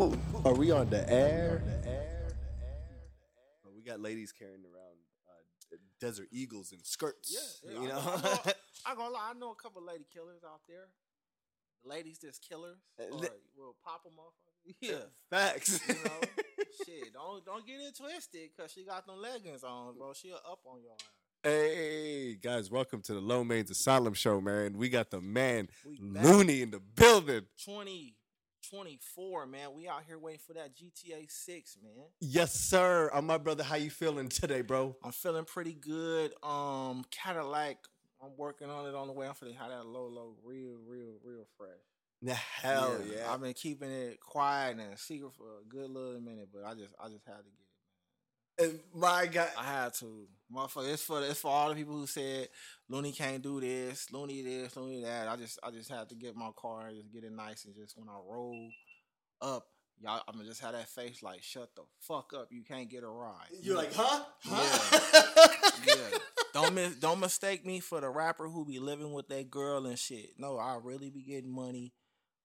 Are we on the air? But we got ladies carrying around uh, desert eagles and skirts. Yeah, you know. I, know, I gonna lie. I know a couple lady killers out there. Ladies that's killers. Uh, Or li- will pop them off. Yeah. Facts. You know, shit. Don't don't get it twisted, cause she got them leggings on, bro. She up on your ass. Hey guys, welcome to the Low Mein's Asylum Show, man. We got the man We. Looney in the building. 2024, man. We out here waiting for that GTA 6, man. Yes, sir. Uh, my brother, how you feeling today, bro? I'm feeling pretty good. Um, Cadillac. I'm working on it on the way. I'm feeling how that low, low, real, real, real fresh. The hell yeah. I've been keeping it quiet and secret for a good little minute, but I just, I just had to get it. man. And my God, I had to, motherfucker. It's for, it's for all the people who said Looney can't do this, Looney this, Looney that. I just, I just had to get my car and just get it nice and just when I roll up, y'all, I'm gonna just have that face like, shut the fuck up. You can't get a ride. you're like, huh? yeah. Don't mis- don't mistake me for the rapper who be living with that girl and shit. No, I really be getting money,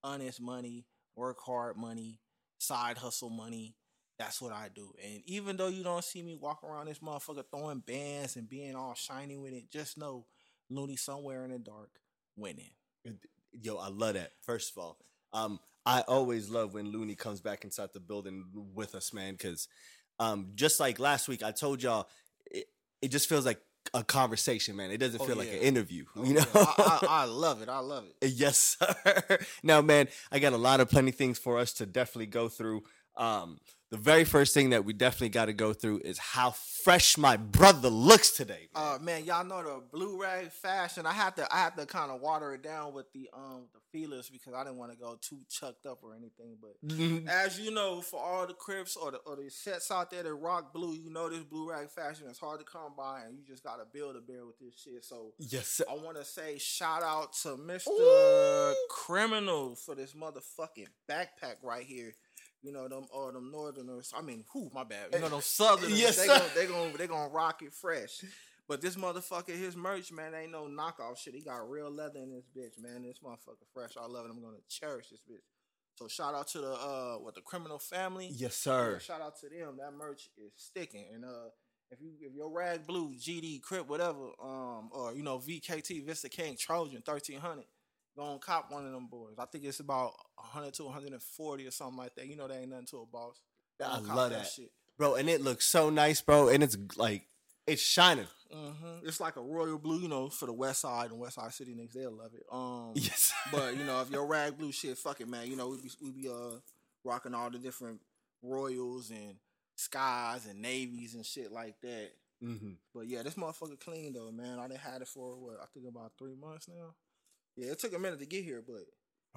honest money, work hard money, side hustle money. That's what I do. And even though you don't see me walk around this motherfucker throwing bands and being all shiny with it, just know Looney somewhere in the dark winning. Yo, I love that. First of all, um, I always love when Looney comes back inside the building with us, man. Because, um, just like last week, I told y'all, it, it just feels like a conversation, man. It doesn't Oh, feel like an interview, Oh, you know. yeah. I, I, I love it. I love it. Yes, sir. Now, man, I got a lot of plenty things for us to definitely go through. Um, the very first thing that we definitely got to go through is how fresh my brother looks today. man. Uh man, y'all know the blue rag fashion. I had to I had to kind of water it down with the um the feelers because I didn't want to go too chucked up or anything. But as you know, for all the crips or the or the sets out there that rock blue, you know this blue rag fashion is hard to come by, and you just gotta build a bear with this shit. So yes, sir. I want to say shout out to Mr. Criminal for this motherfucking backpack right here. You know them or them northerners. I mean, who? My bad. You know them southerners. Yes, they. Gonna, they gonna they gonna rock it fresh. But this motherfucker, his merch, man, ain't no knockoff shit. He got real leather in this bitch, man. This motherfucker fresh. I love it. I'm gonna cherish this bitch. So shout out to the uh what the criminal family. Yes, Yeah, sir. shout out to them. That merch is sticking. And uh if you if your rag blue, GD, Crip, whatever, um, or you know, VKT, Vista King, Trojan, thirteen hundred, go on cop one of them boys. I think it's about hundred to one hundred and forty or something like that. You know, they ain't nothing to a boss. I love that. shit. bro. And it looks so nice, bro. And it's like it's shining. hmm It's like a royal blue, you know, for the West Side and West Side City niggas. They'll love it. Um, Yes, but you know, if your rag blue shit, fuck it, man. You know, we be we be uh rocking all the different royals and skies and navies and shit like that. hmm But yeah, this motherfucker clean though, man. I done had it for what I think about three months now. Yeah, it took a minute to get here, but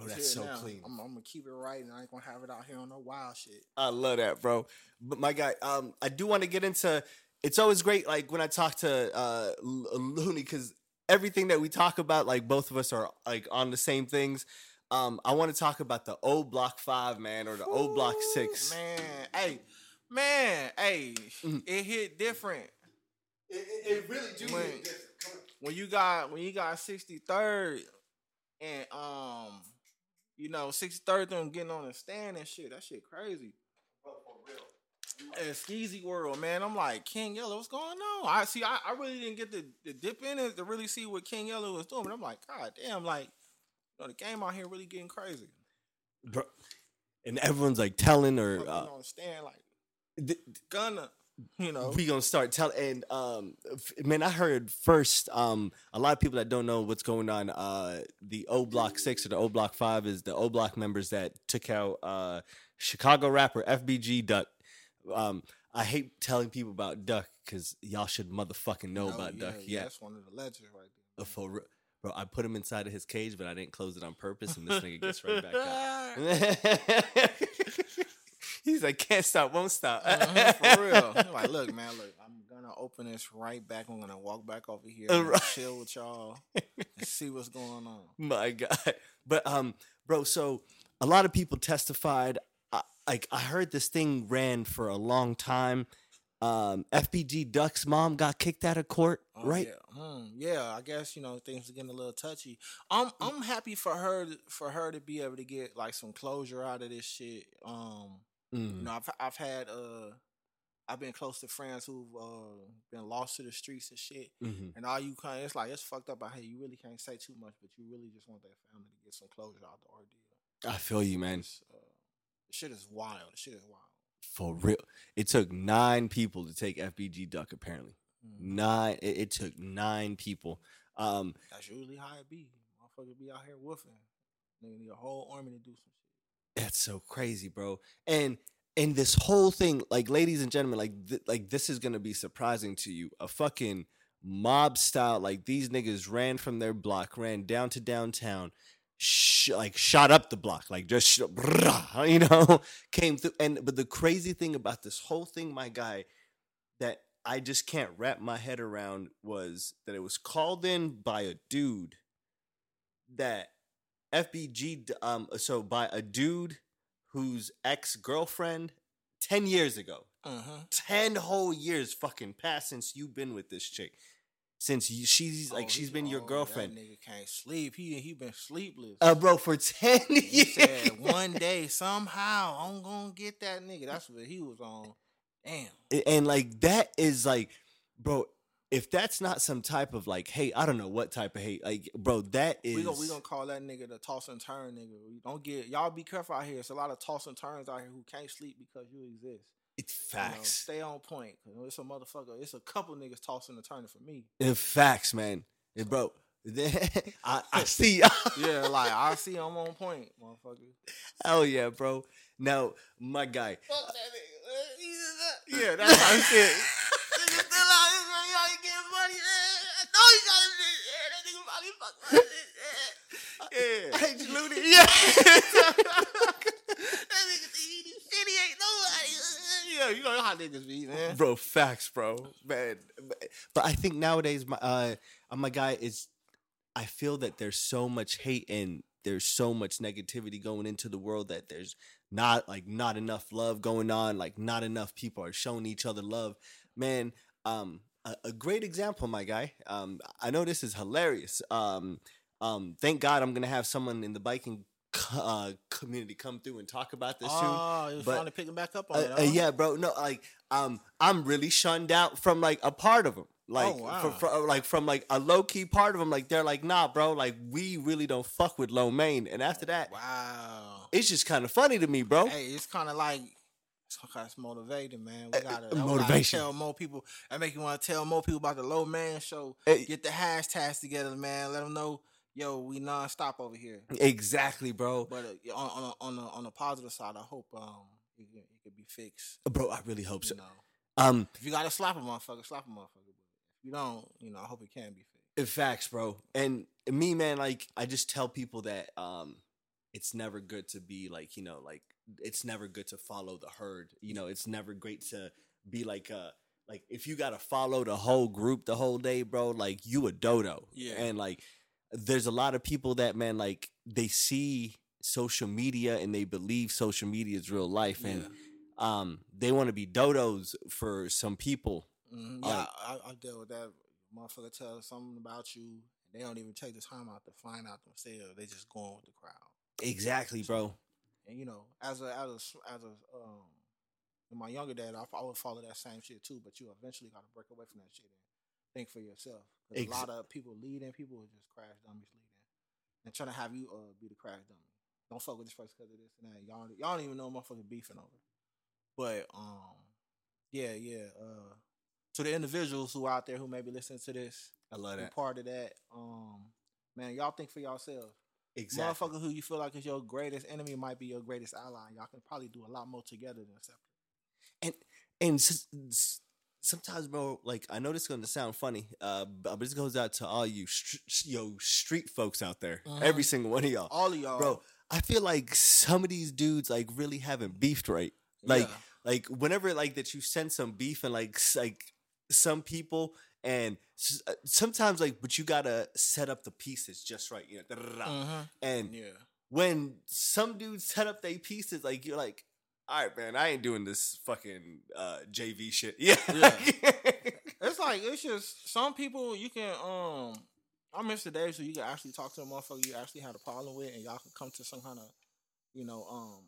Oh, that's so now. clean. I'm, I'm gonna keep it right, and I ain't gonna have it out here on no wild shit. I love that, bro. But my guy, um, I do want to get into. It's always great, like when I talk to uh Looney, because everything that we talk about, like both of us are like on the same things. Um, I want to talk about the old Block Five, man, or the old Block Six. man. Hey, man, hey, Mhm. it hit different It, it really do When- hit when you got when you got sixty third and um, you know sixty third them getting on the stand and shit. That shit crazy. And Skeezy World, man. I'm like, King Yella, what's going on? I see I, I really didn't get to, to dip in it to really see what King Yella was doing. But I'm like, God damn, like, you know, the game out here really getting crazy. Bro, and everyone's like telling or uh, on the stand, like, th- gonna, you know. we gonna start telling and um man i heard first um a lot of people that don't know what's going on uh the o block 6 or the o block 5 is the o block members that took out uh chicago rapper fbg duck um i hate telling people about duck because y'all should motherfucking know No, about duck yeah, That's one of the legends right Uh, there. for re- bro i put him inside of his cage but i didn't close it on purpose and this nigga gets right back out he's like can't stop won't stop Mhm, for real. I'm like, look, man, look, I'm gonna open this right back. I'm gonna walk back over here, and Right. chill with y'all, and see what's going on. My God, but um, bro. So a lot of people testified. I, like I heard this thing ran for a long time. Um, FBG Duck's mom got kicked out of court, Oh, right? Yeah. Hmm, yeah, I guess you know things are getting a little touchy. I'm I'm happy for her to- for her to be able to get like some closure out of this shit. Um, Mm. you know, I've I've had uh, I've been close to friends who've uh been lost to the streets and shit. Mhm. And all you kind of, it's like it's fucked up. But hey, you really can't say too much, but you really just want that family to get some closure out the ordeal. I feel you, man. Uh, shit is wild. Shit is wild. For real, it took nine people to take FBG Duck. Apparently, Mm. nine. It, it took nine people. Um, That's usually how it be. Motherfuckers be out here woofing. Nigga need a whole army to do some shit. That's so crazy, bro. And and this whole thing, like, ladies and gentlemen, like, th- like this is gonna be surprising to you. A fucking mob style, like these niggas ran from their block, ran down to downtown, sh- like shot up the block, like just sh- you know, came through. And but the crazy thing about this whole thing, my guy, that I just can't wrap my head around was that it was called in by a dude that FBG um so by a dude whose ex-girlfriend 10 years ago Uh-huh. 10 whole years fucking passed since you've been with this chick since you, she's like Oh, she's he- been your oh, girlfriend That nigga can't sleep. He he been sleepless. uh bro for 10 he years said one day somehow I'm gonna get that nigga. That's what he was on. Damn. and like that is like bro if that's not some type of like hey i don't know what type of hate like bro that is We gonna we gonna call that nigga the toss and turn nigga. We don't get y'all be careful out here. It's a lot of toss and turns out here who can't sleep because you exist. it's You know, facts stay on point. It's a motherfucker. It's a couple niggas tossing and turning for me. it's facts man Eh, bro I, I see Yeah, like I see I'm on point, motherfucker. hell yeah bro now my guy Yeah, that's how he money. I know he got. Yeah, that nigga probably fuck with it. Yeah. Hey, Jaludi, yeah. that nigga think he shit, he ain't nobody. Yeah, you know how niggas be, man. bro facts bro man but i think nowadays my uh my guy is i feel that there's so much hate and there's so much negativity going into the world that there's not like not enough love going on like not enough people are showing each other love man um a, a great example my guy um i know this is hilarious um um thank god i'm gonna have someone in the biking uh, community come through and talk about this soon Oh, was but- finally picking back up on uh, it. uh, yeah, bro. No, like, um, I'm really shunned out from like a part of them. Like, Oh, wow. from, from, like from like a low key part of them. Like, they're like, nah, bro. Like, we really don't fuck with Low Mein. And after that, Wow. it's just kind of funny to me, bro. Hey, it's kind of like of motivating, man. We Uh, gotta, uh, we gotta motivation. tell more people. I make you want to tell more people about the Low Man Show. Hey. Get the hashtags together, man. Let them know, yo, we nonstop over here. Exactly, bro. But uh, on on a, on the on the positive side, I hope um it, can- it could be fixed. Bro, I really hope so. Know, Um, if you gotta slap a motherfucker, slap a motherfucker. If you don't, you know, I hope it can be fixed. It facts, bro. And me, man, like, I just tell people that um, it's never good to be like, you know, like it's never good to follow the herd. You know, it's never great to be like uh like if you gotta follow the whole group the whole day, bro, like you a dodo. Yeah. And like there's a lot of people that man, like they see social media and they believe social media is real life and um they want to be dodos for some people. Uh, Yeah, I, I dealt with that. Motherfucker tell something about you. They don't even take the time out to find out themselves. They just going with the crowd. Exactly, bro. And you know, as a as a as a um, in my younger dad, I, I would follow that same shit too. But you eventually got to break away from that shit and think for yourself. 'Cause Ex- a lot of people leading people are just crash dummies leading and trying to have you uh, be the crash dummy. Don't fuck with this person because of this and that. Y'all y'all don't even know motherfucking beefing over. But um, yeah, yeah. Uh, to the individuals who out there who may be listening to this, I love that. part of that, um, man, y'all think for yourself Exactly. motherfucker who you feel like is your greatest enemy might be your greatest ally. Y'all can probably do a lot more together than separate. and s- sometimes, bro, like I know this is gonna sound funny, uh, but this goes out to all you, str- yo, street folks out there, every Mhm. single one of y'all, All of y'all, bro. I feel like some of these dudes like really haven't beefed right. Like, Yeah. like whenever like that you send some beef and like like some people and uh, sometimes like but you gotta set up the pieces just right, you know. Mhm. And yeah, when some dudes set up their pieces, like you're like, all right, man, I ain't doing this fucking uh, JV shit. Yeah, Yeah. It's like it's just some people you can um. I miss the days where you can actually talk to a motherfucker you actually had a problem with, and y'all can come to some kind of, you know, um,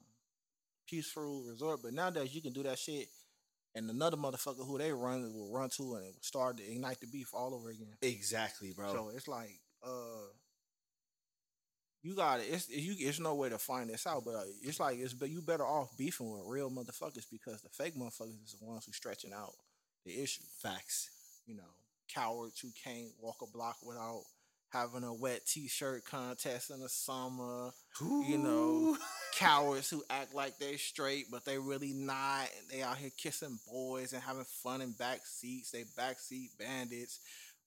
peaceful resort. But nowadays you can do that shit, and another motherfucker who they run will run to and start to ignite the beef all over again. exactly, bro. So it's like, uh, you got it. It's you. It's no way to find this out, but uh, it's like it's. But you better off beefing with real motherfuckers because the fake motherfuckers is the ones who stretching out the issue. Facts. You know, cowards who can't walk a block without having a wet T-shirt contest in the summer. You know, cowards who act like they're straight, but they really not. They out here kissing boys and having fun in back seats. They backseat bandits.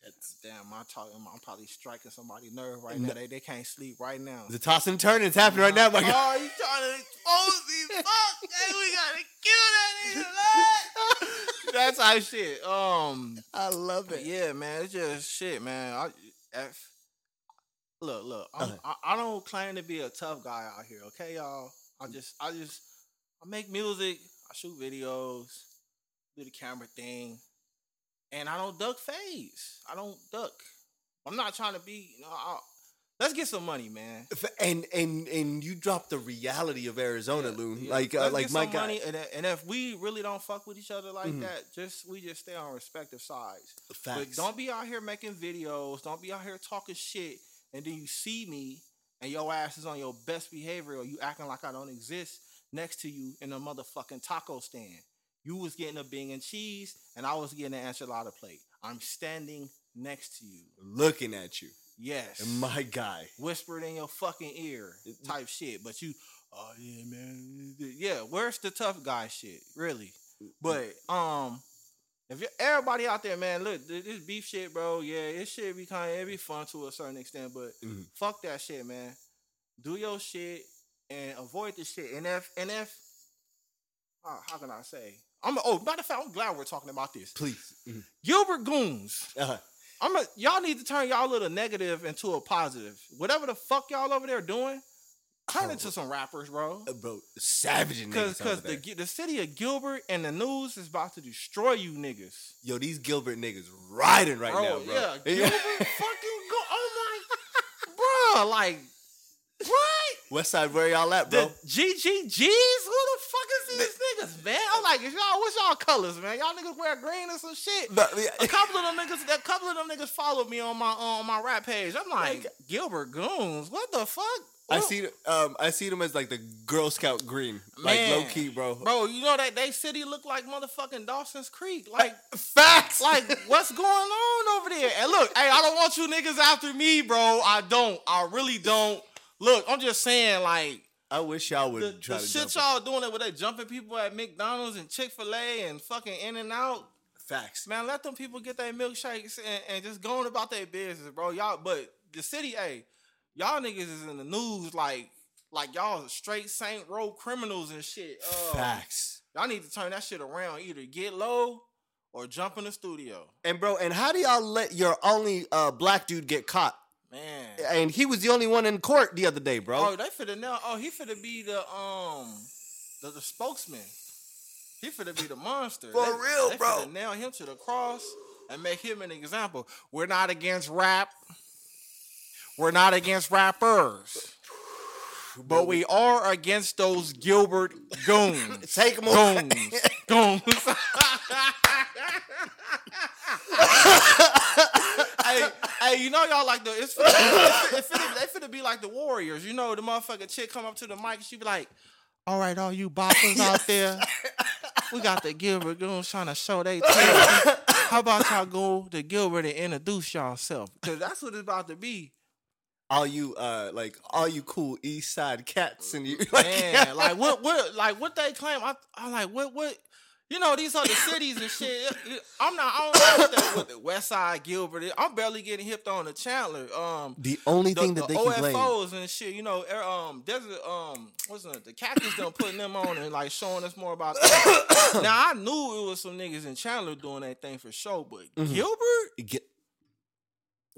That's damn. I'm talking. I'm probably striking somebody's nerve right No. now. They they can't sleep right now. the toss and turn is happening right now, guy. Oh, you trying to expose these fuck? Hey, we gotta kill that nigga. That's how shit. Um, I love it. yeah, man, it's just shit, man. I, F, look, look. Uh-huh. I, I don't claim to be a tough guy out here, okay, y'all. I just, I just, I make music. I shoot videos, do the camera thing, and I don't duck fades. I don't duck. I'm not trying to be, you know. I, let's get some money, man. And and and you dropped the reality of Arizona, Yeah, Loon. yeah. Like uh, like get my some guy. money, and, and if we really don't fuck with each other like Mhm. that, just we just stay on respective sides. Facts. But don't be out here making videos. Don't be out here talking shit, and then you see me and your ass is on your best behavior, or you acting like I don't exist next to you in a motherfucking taco stand. You was getting a bing and cheese, and I was getting an enchilada plate. I'm standing next to you. looking at you, Yes And my guy. whispered in your fucking ear type shit. But you, oh yeah, man, yeah. Where's the tough guy shit? Really? But um, if you everybody out there, man, look, this beef shit, bro. Yeah, it should be kind of it be fun to a certain extent, but Mhm. fuck that shit, man. Do your shit and avoid the shit. And if and if, uh, how can I say? I'm a, oh, matter of fact, I'm glad we're talking about this. Please. Mhm. Gilbert Goons. Uh-huh. I'm a, y'all need to turn y'all little negative into a positive. Whatever the fuck y'all over there doing, turn it Oh. to some rappers, bro. Uh, bro, savage Because niggas. because the. The city of Gilbert and the news is about to destroy you niggas. yo, these Gilbert niggas riding right now, bro. Yeah, Gilbert fucking go. Oh my, bro, like what? West Side, where y'all at, bro? The GGGs? Who the fuck is these niggas, man? I'm like, y'all what's y'all colors, man? Y'all niggas wear green or some shit. But, A couple of them niggas, a couple of them niggas followed me on my on my rap page. I'm like, Gilbert Goons, what the fuck? I see, um, I see them as like the Girl Scout green, like low key, bro. bro. You know that they city look like motherfucking Dawson's Creek. Like, Facts, like what's going on over there? And look, hey, I don't want you niggas after me, bro. I don't. I really don't. Look, I'm just saying, like I wish y'all would the, try the to shit y'all doing it with they jumping people at McDonald's and Chick Fil A and fucking In and Out. Facts. Man, let them people get their milkshakes and, and just going about their business, bro. Y'all, but the city, hey, y'all niggas is in the news like like y'all straight Saint Row criminals and shit. Uh, Facts. Y'all need to turn that shit around. Either get low or jump in the studio. And bro, and how do y'all let your only uh, black dude get caught? Man. And he was the only one in court the other day, bro. Oh, they finna now. Oh, he finna be the um the, the spokesman. He finna be the monster. For They- real, they bro. Nail him to the cross and make him an example. We're not against rap. We're not against rappers. But we are against those Gilbert goons. Take him away. goons. Goons. hey, hey, you know y'all like the it's finna, it's, it's finna, they finna be like the Warriors. You know the motherfucking chick come up to the mic and she be like, "All right, all you boppers out there, we got the Gilbert goons trying to show they tail. How about y'all go to Gilbert and introduce yourself? Because that's what it's about to be." All you uh like all you cool East Side cats and you like Man, like what what like what they claim? I I'm like what what you know these other cities and shit. it- it- I'm not. I don't know what the West Side Gilbert. I'm barely getting hipped on the Chandler. Um, the only the, thing that the they can blame. OFOs and shit. You know, er, um, desert. Um, what's it? The Cactus done putting them on and like showing us more about. Now I knew it was some niggas in Chandler doing that thing for sure, but Mhm. Gilbert, Get,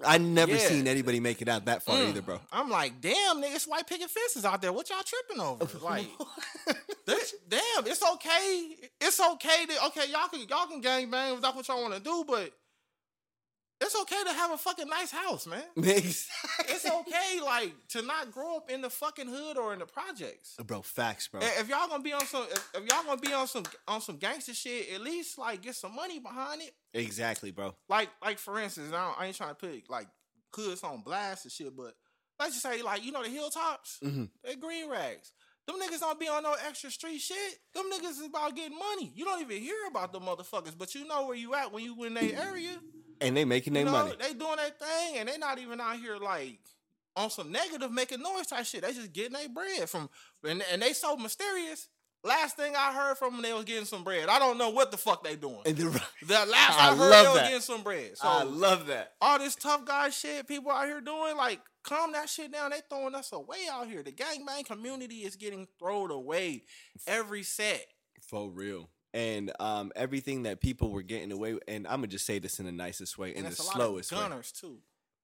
I never Yeah. seen anybody make it out that far Mm. either, bro. I'm like, damn, nigga, it's white picket fences out there. What y'all tripping over? Like, that- damn, it's okay. It's okay to okay, y'all can y'all can gang bang if that's what y'all want to do, but it's okay to have a fucking nice house, man. It's okay, like to not grow up in the fucking hood or in the projects. bro, facts, bro. If y'all gonna be on some, if, if y'all gonna be on some on some gangster shit, at least like get some money behind it. Exactly, bro. Like like for instance, I, don't, I ain't trying to put like hoods on blast and shit, but let's just say like you know the hilltops, Mhm. they green rags. Them niggas don't be on no extra street shit. Them niggas is about getting money. You don't even hear about them motherfuckers, but you know where you at when you in their area. And they making You their know, money. they doing their thing, and they not even out here like on some negative making noise type shit. They just getting their bread from, and, and they so mysterious. Last thing I heard from them, they was getting some bread. I don't know what the fuck they doing. And the, The last I I, heard, they was that. getting some bread. So I love that. all this tough guy shit people out here doing, like, calm that shit down. They throwing us away out here. The gangbang community is getting thrown away every set. For real. And um, everything that people were getting away with, and I'm gonna just say this in the nicest way, in And the it's a lot slowest way. too.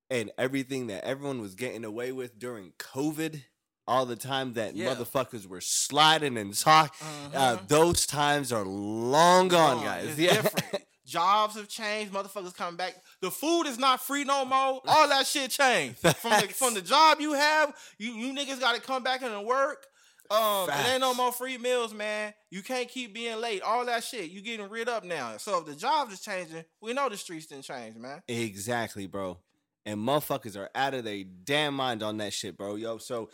and everything that everyone was getting away with during COVID, all the time that Yeah. motherfuckers were sliding and talk, uh, Mhm. those times are long gone, Uh, guys. Yeah, different. Jobs have changed. Motherfuckers coming back. The food is not free no more. All that shit changed. From the, from the job you have, you, you niggas got to come back and work. Um, it ain't no more free meals, man. You can't keep being late. All that shit, you getting rid up now. So if the jobs is changing, we know the streets didn't change, man. exactly, bro. And motherfuckers are out of their damn mind on that shit, bro. Yo, so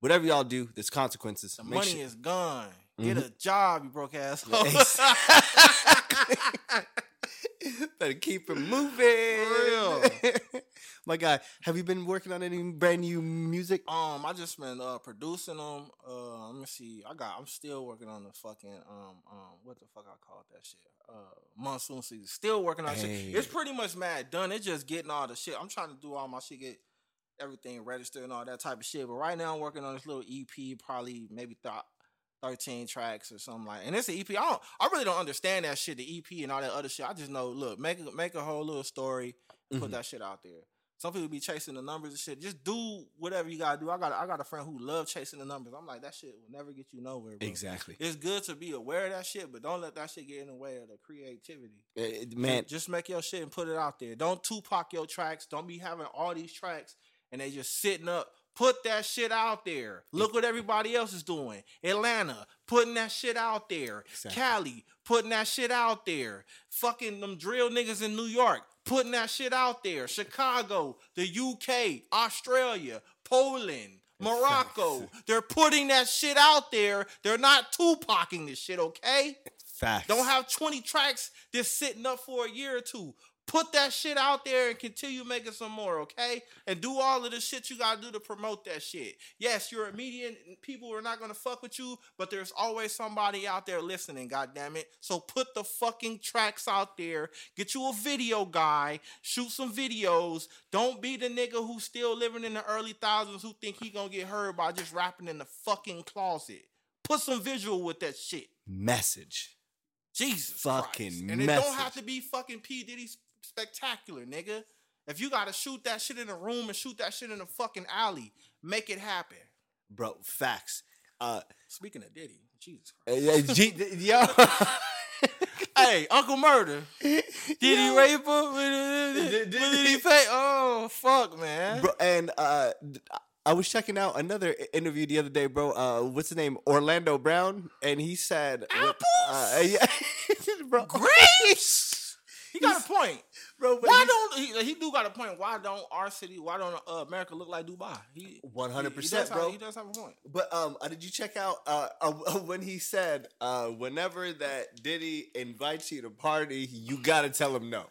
whatever y'all do, there's consequences. The Make money sure- is gone. Get Mhm. a job, you broke ass. Better keep it moving. real. My guy, have you been working on any brand new music? Um, I just been uh producing them. Uh, let me see. I got. I'm still working on the fucking um um what the fuck I call that shit. Uh, monsoon season. Still working on shit. It's pretty much mad done. It's just getting all the shit. I'm trying to do all my shit, get everything registered and all that type of shit. But right now I'm working on this little EP, probably maybe th- 13 tracks or something like. And it's an EP. I don't. I really don't understand that shit. The EP and all that other shit. I just know. Look, make a, make a whole little story. Put Mhm. that shit out there. Some people be chasing the numbers and shit. Just do whatever you gotta do. I got I got a friend who love chasing the numbers. I'm like that shit will never get you nowhere. Bro. Exactly. It's good to be aware of that shit, but don't let that shit get in the way of the creativity. Eh, man, just make your shit and put it out there. Don't Tupac your tracks. Don't be having all these tracks and they just sitting up. Put that shit out there. Look what everybody else is doing. Atlanta putting that shit out there. Exactly. Cali putting that shit out there. Fucking them drill niggas in New York putting that shit out there. Chicago, the UK, Australia, Poland, Morocco. Facts. They're putting that shit out there. They're not Tupacing this shit, okay? facts. Don't have 20 tracks just sitting up for a year or two. Put that shit out there and continue making some more, okay? And do all of the shit you gotta do to promote that shit. Yes, you're a median. People are not gonna fuck with you, but there's always somebody out there listening, God damn it. So put the fucking tracks out there. Get you a video guy. Shoot some videos. Don't be the nigga who's still living in the early thousands who think he gonna get heard by just rapping in the fucking closet. Put some visual with that shit. message. Jesus Fucking Christ. And it don't have to be fucking P. Diddy spectacular, nigga. If you gotta shoot that shit in a room and shoot that shit in a fucking alley, make it happen. Bro, facts. Uh, Speaking of Diddy, Jesus Christ. eh, G- yo. hey, Uncle Murder. Did he Yo. rape her? Did, he pay? Oh, fuck, man. bro, and uh, I was checking out another interview the other day, bro. Uh, what's his name? Orlando Brown, and he said, Uh, Apples? yeah, bro, Grace! He got a point. bro. Why don't he, he do got a point? Why don't our city? Why don't uh, America look like Dubai? He 100%, he does have- bro. He does have a point. But um, uh, did you check out uh, uh when he said uh whenever that Diddy invites you to party, you gotta tell him no.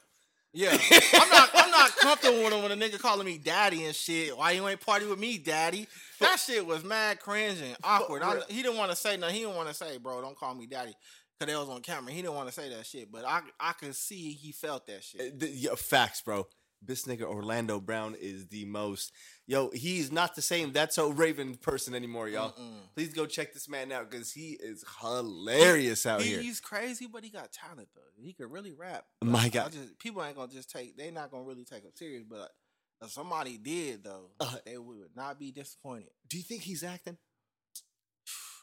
Yeah, I'm not. I'm not comfortable with him when a nigga calling me daddy and shit. Why you ain't party with me, daddy? That shit was mad cringe and awkward. I, he didn't want to say nothing. He didn't want to say, bro, don't call me daddy, because they was on camera. He didn't want to say that shit, but I I could see he felt that Uh, shit. th- yeah, facts, bro. This nigga Orlando Brown is the most. Yo, he's not the same. That's so Raven person anymore, y'all. Mm-mm. Please go check this man out because he is hilarious out He- here. he's crazy, but he got talent though. He could really rap. My God. just people ain't gonna just take. They not gonna really take him serious, but If somebody did though, Uh, they would not be disappointed. Do you think he's acting?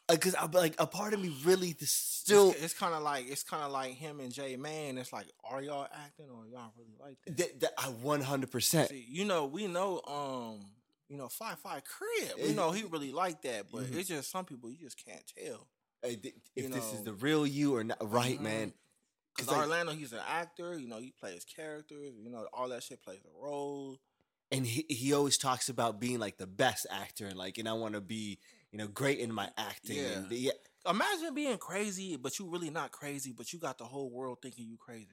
Because I'm like a part of me really Still, still it's, kind of like it's kind of like him and Jay Man. It's like, are y'all acting or y'all really like that? that, that I 100. percent you know, we know, um, you know, Five Five Crib. We know he really like that, but Mhm. it's just some people you just can't tell. If You this is the real you or not, right, Mhm. man? Because like- Orlando, he's an actor. You know, he plays characters. You know, all that shit plays a role. And he he always talks about being like the best actor and like, and I want to be you know great in my acting. Yeah. And, yeah. Imagine being crazy, but you really not crazy, but you got the whole world thinking you crazy.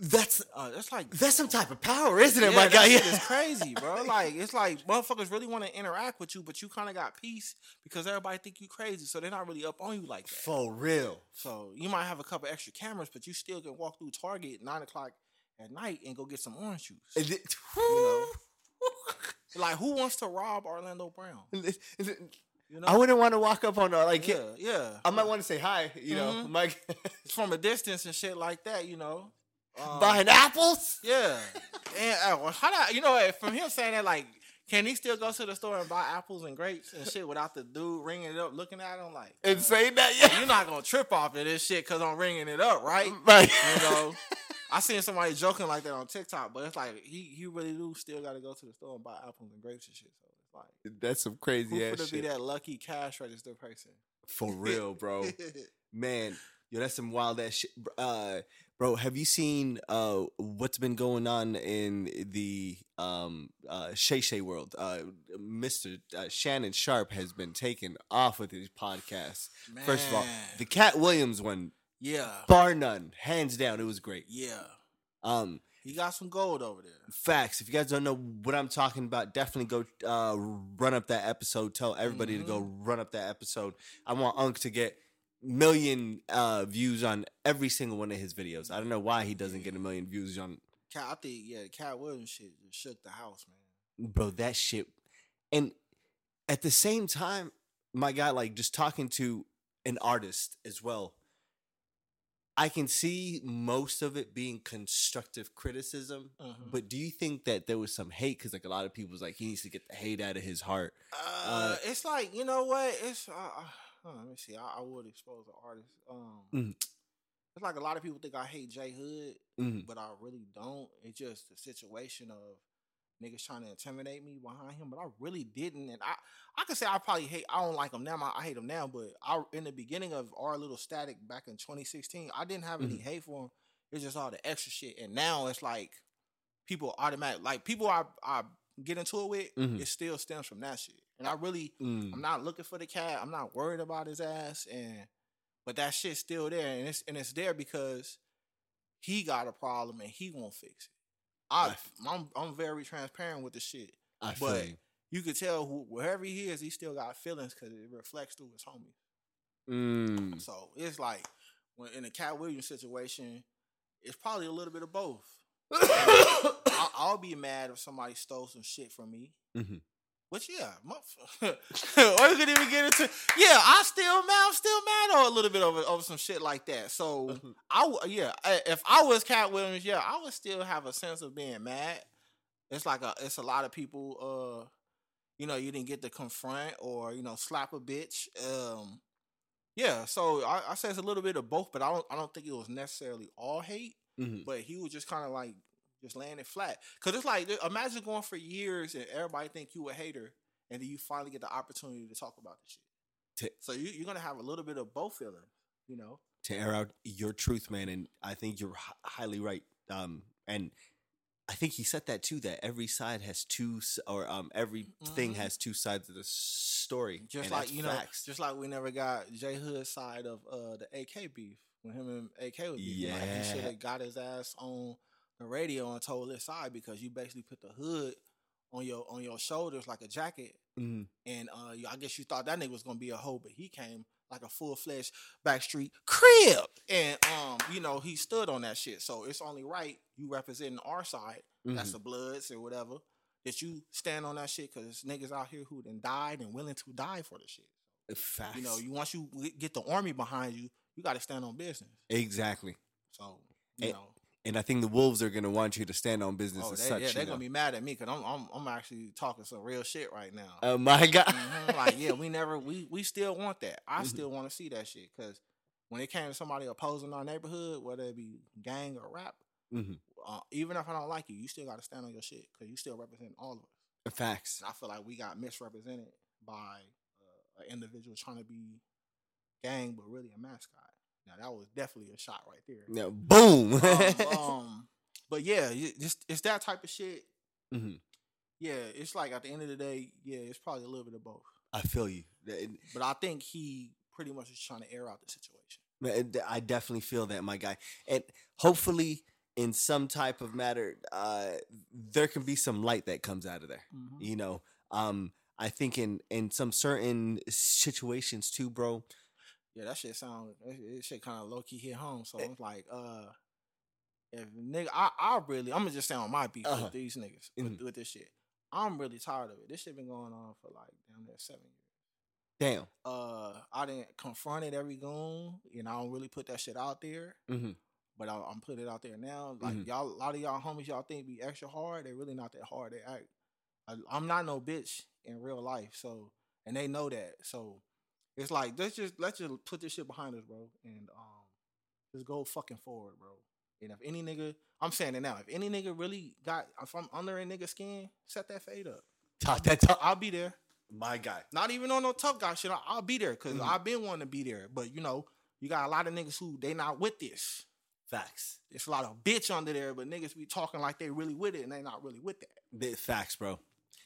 That's Uh, that's like that's some type of power, isn't it, yeah, my guy? Yeah. is crazy, bro. Like it's like motherfuckers really want to interact with you, but you kind of got peace because everybody think you crazy, so they're not really up on you like that. For real. So you might have a couple extra cameras, but you still can walk through Target nine o'clock at night and go get some orange juice. It- know? Like who wants to rob Orlando Brown? You know, I wouldn't want to walk up on uh, like yeah, yeah. I might want to say hi, you know, Mhm. Mike. from a distance and shit like that. You know, Um, buying apples. Yeah, and uh, how do you know from him saying that like. Can he still go to the store and buy apples and grapes and shit without the dude ringing it up, looking at him like, And uh, saying that, yeah, you're not gonna trip off of this shit because I'm ringing it up, right? right. You know, I seen somebody joking like that on TikTok, but it's like he he really do still got to go to the store and buy apples and grapes and shit. So it's like, That's some who crazy ass could be that lucky cash register person? For real, bro. Man, yo, that's some wild ass shit. Uh, bro, have you seen uh what's been going on in the um uh Shay Shay world? Uh, Mr. Uh, Shannon Sharpe has been taken off with his podcast. First of all, the Katt Williams one, yeah, bar none, hands down, it was great. yeah, Um, he got some gold over there. facts. If you guys don't know what I'm talking about, definitely go uh, run up that episode. Tell everybody to go run up that episode. I want Unk to get million uh, views on every single one of his videos. I don't know why he doesn't get a million views on, Katt, I think yeah, Katt Williams shit shook the house, man. bro. That shit. And at the same time, my guy, like just talking to an artist as well. I can see most of it being constructive criticism, Mhm. But do you think that there was some hate? Because like a lot of people was like, he needs to get the hate out of his heart. Uh, Uh, it's like you know what? It's uh, let me see. I, I would expose the artist. Um, Mhm. it's like a lot of people think I hate Jay Hood, Mhm. but I really don't. It's just the situation of niggas trying to intimidate me behind him, but I really didn't. And I, I could say I probably hate. I don't like him now. I, I hate him now, but I in the beginning of our little static back in 2016, I didn't have any Mhm. hate for him. It's just all the extra shit, and now it's like people automatic like people I I get into it with. Mhm. It still stems from that shit, and I really Mm. I'm not looking for the cat. I'm not worried about his ass, and but that shit's still there, and it's and it's there because he got a problem and he won't fix it. I I'm I'm very transparent with the shit. I but you. You could tell who, wherever he is, he still got feelings because it reflects through his homies. Mm. So it's like when in the Katt Williams situation, it's probably a little bit of both. I'll, I'll be mad if somebody stole some shit from me. Mhm. Which yeah, motherfucker. or you could even get into yeah. I still mad. I'm still mad or a little bit over over some shit like that. So I w- yeah. If I was Katt Williams, yeah, I would still have a sense of being mad. It's like a it's a lot of people. uh You know, you didn't get to confront or you know slap a bitch. Um Yeah, so I, I say it's a little bit of both, but I don't I don't think it was necessarily all hate Mhm. but he was just kind of like just laying it flat. Cause it's like imagine going for years and everybody think you a hater, and then you finally get the opportunity to talk about the shit. To- so you, you're gonna have a little bit of both feelings, you know. to air out your truth, man, and I think you're hi- highly right. Um, and I think he said that too. That every side has two, or um, everything Mhm. has two sides of the story. Just like you know, just like we never got J Hood's side of uh the AK beef when him and AK was beefing. Like, he should have got his ass on the radio on told his side because you basically put the hood on your on your shoulders like a jacket Mhm. And uh, I guess you thought that nigga was gonna be a hoe, but he came like a full fledged backstreet crib, and um, you know he stood on that shit. So it's only right you representing our side, that's Mhm. the Bloods or whatever, that you stand on that shit because niggas out here who done died and willing to die for the shit. facts. You know, you once you get the army behind you, you got to stand on business. exactly. So you And- know, and I think the Wolves are gonna want you to stand on business Oh, as they, such. yeah, they're gonna be mad at me because I'm, I'm I'm actually talking some real shit right now. Oh my god! Mhm, Like, yeah, we never we we still want that. I Mhm. still want to see that shit because when it came to somebody opposing our neighborhood, whether it be gang or rap, Mhm. uh, even if I don't like you, you still got to stand on your shit because you still represent all of us. Facts. And I feel like we got misrepresented by uh, an individual trying to be gang, but really a mascot. Now that was definitely a shot right there. Yeah. Boom. um, um, but yeah, just it's that type of shit. Mhm. Yeah, it's like at the end of the day, yeah, it's probably a little bit of both. I feel you. But I think he pretty much is trying to air out the situation. I definitely feel that, my guy. And hopefully, in some type of matter, uh, there can be some light that comes out of there. You know, um, I think in in some certain situations too, bro. Yeah, that shit sound that shit- that shit kind of low key hit home. So Eh. I'm like, uh, if nigga, I, I really, I'm gonna just say on my beef Uh-huh. with these niggas with, Mhm. with this shit. I'm really tired of it. This shit been going on for like damn near seven years. Damn. Uh, I didn't confront it every goon. You know, I don't really put that shit out there. hmm But I, I'm putting it out there now. Like Mhm. y'all, a lot of y'all homies, y'all think be extra hard. They're really not that hard. They act. I, I'm not no bitch in real life. So, and they know that. So, it's like let's just let's just put this shit behind us, bro, and um, just go fucking forward, bro. And if any nigga, I'm saying it now. If any nigga really got, if I'm under a nigga skin, set that fade up. Talk that talk. I'll be there. My guy. Not even on no tough guy shit. I- I'll be there because Mhm. I've been wanting to be there. But you know, you got a lot of niggas who they not with this. Facts. It's a lot of bitch under there, but niggas be talking like they really with it and they not really with that. The facts, bro.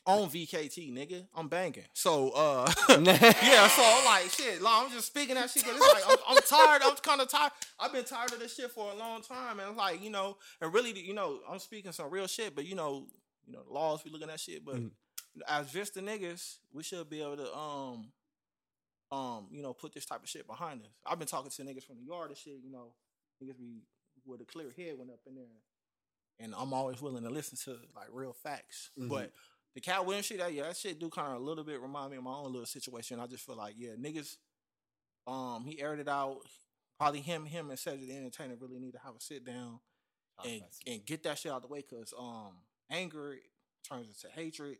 On VKT, nigga, I'm banging. So, uh, yeah, so I'm like, shit, like, I'm just speaking that shit, but it's like, I'm, I'm tired. I'm kind of tired. I've been tired of this shit for a long time. And it's like, you know, and really, you know, I'm speaking some real shit, but you know, you know, the laws, we looking at shit, but Mhm. as Vista niggas, we should be able to, um, um, you know, put this type of shit behind us. I've been talking to niggas from the yard and shit, you know, niggas be with a clear head went up in there. And I'm always willing to listen to like real facts. Mhm. But the Katt Williams shit, that yeah, that shit do kind of a little bit remind me of my own little situation. I just feel like, yeah, niggas, um, he aired it out. Probably him, him and Cedric the Entertainer really need to have a sit down and and get that shit out the way because um anger turns into hatred.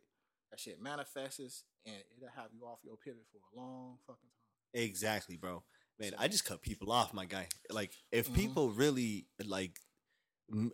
That shit manifests and it'll have you off your pivot for a long fucking time. Exactly, bro. Man, I just cut people off, my guy. Like, if Mhm. people really like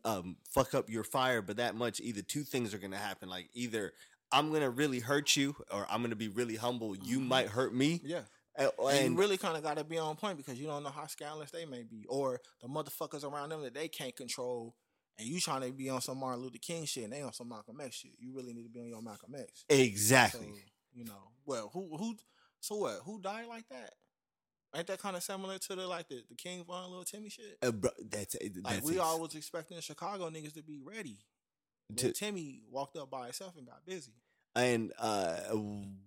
um fuck up your fire, but that much, either two things are gonna happen. Like, either I'm gonna really hurt you, or I'm gonna be really humble. You Mhm. might hurt me, Yeah. and, And, and you really kind of got to be on point because you don't know how scandalous they may be, or the motherfuckers around them that they can't control, and you trying to be on some Martin Luther King shit, and they on some Malcolm X shit. You really need to be on your Malcolm X. exactly. So, you know, well, who who so what? Who died like that? Ain't that kind of similar to the like the, the King Von Little Timmy shit? Uh, bro, that's that's Like we all was expecting Chicago niggas to be ready. To- Timmy walked up by himself and got busy. and uh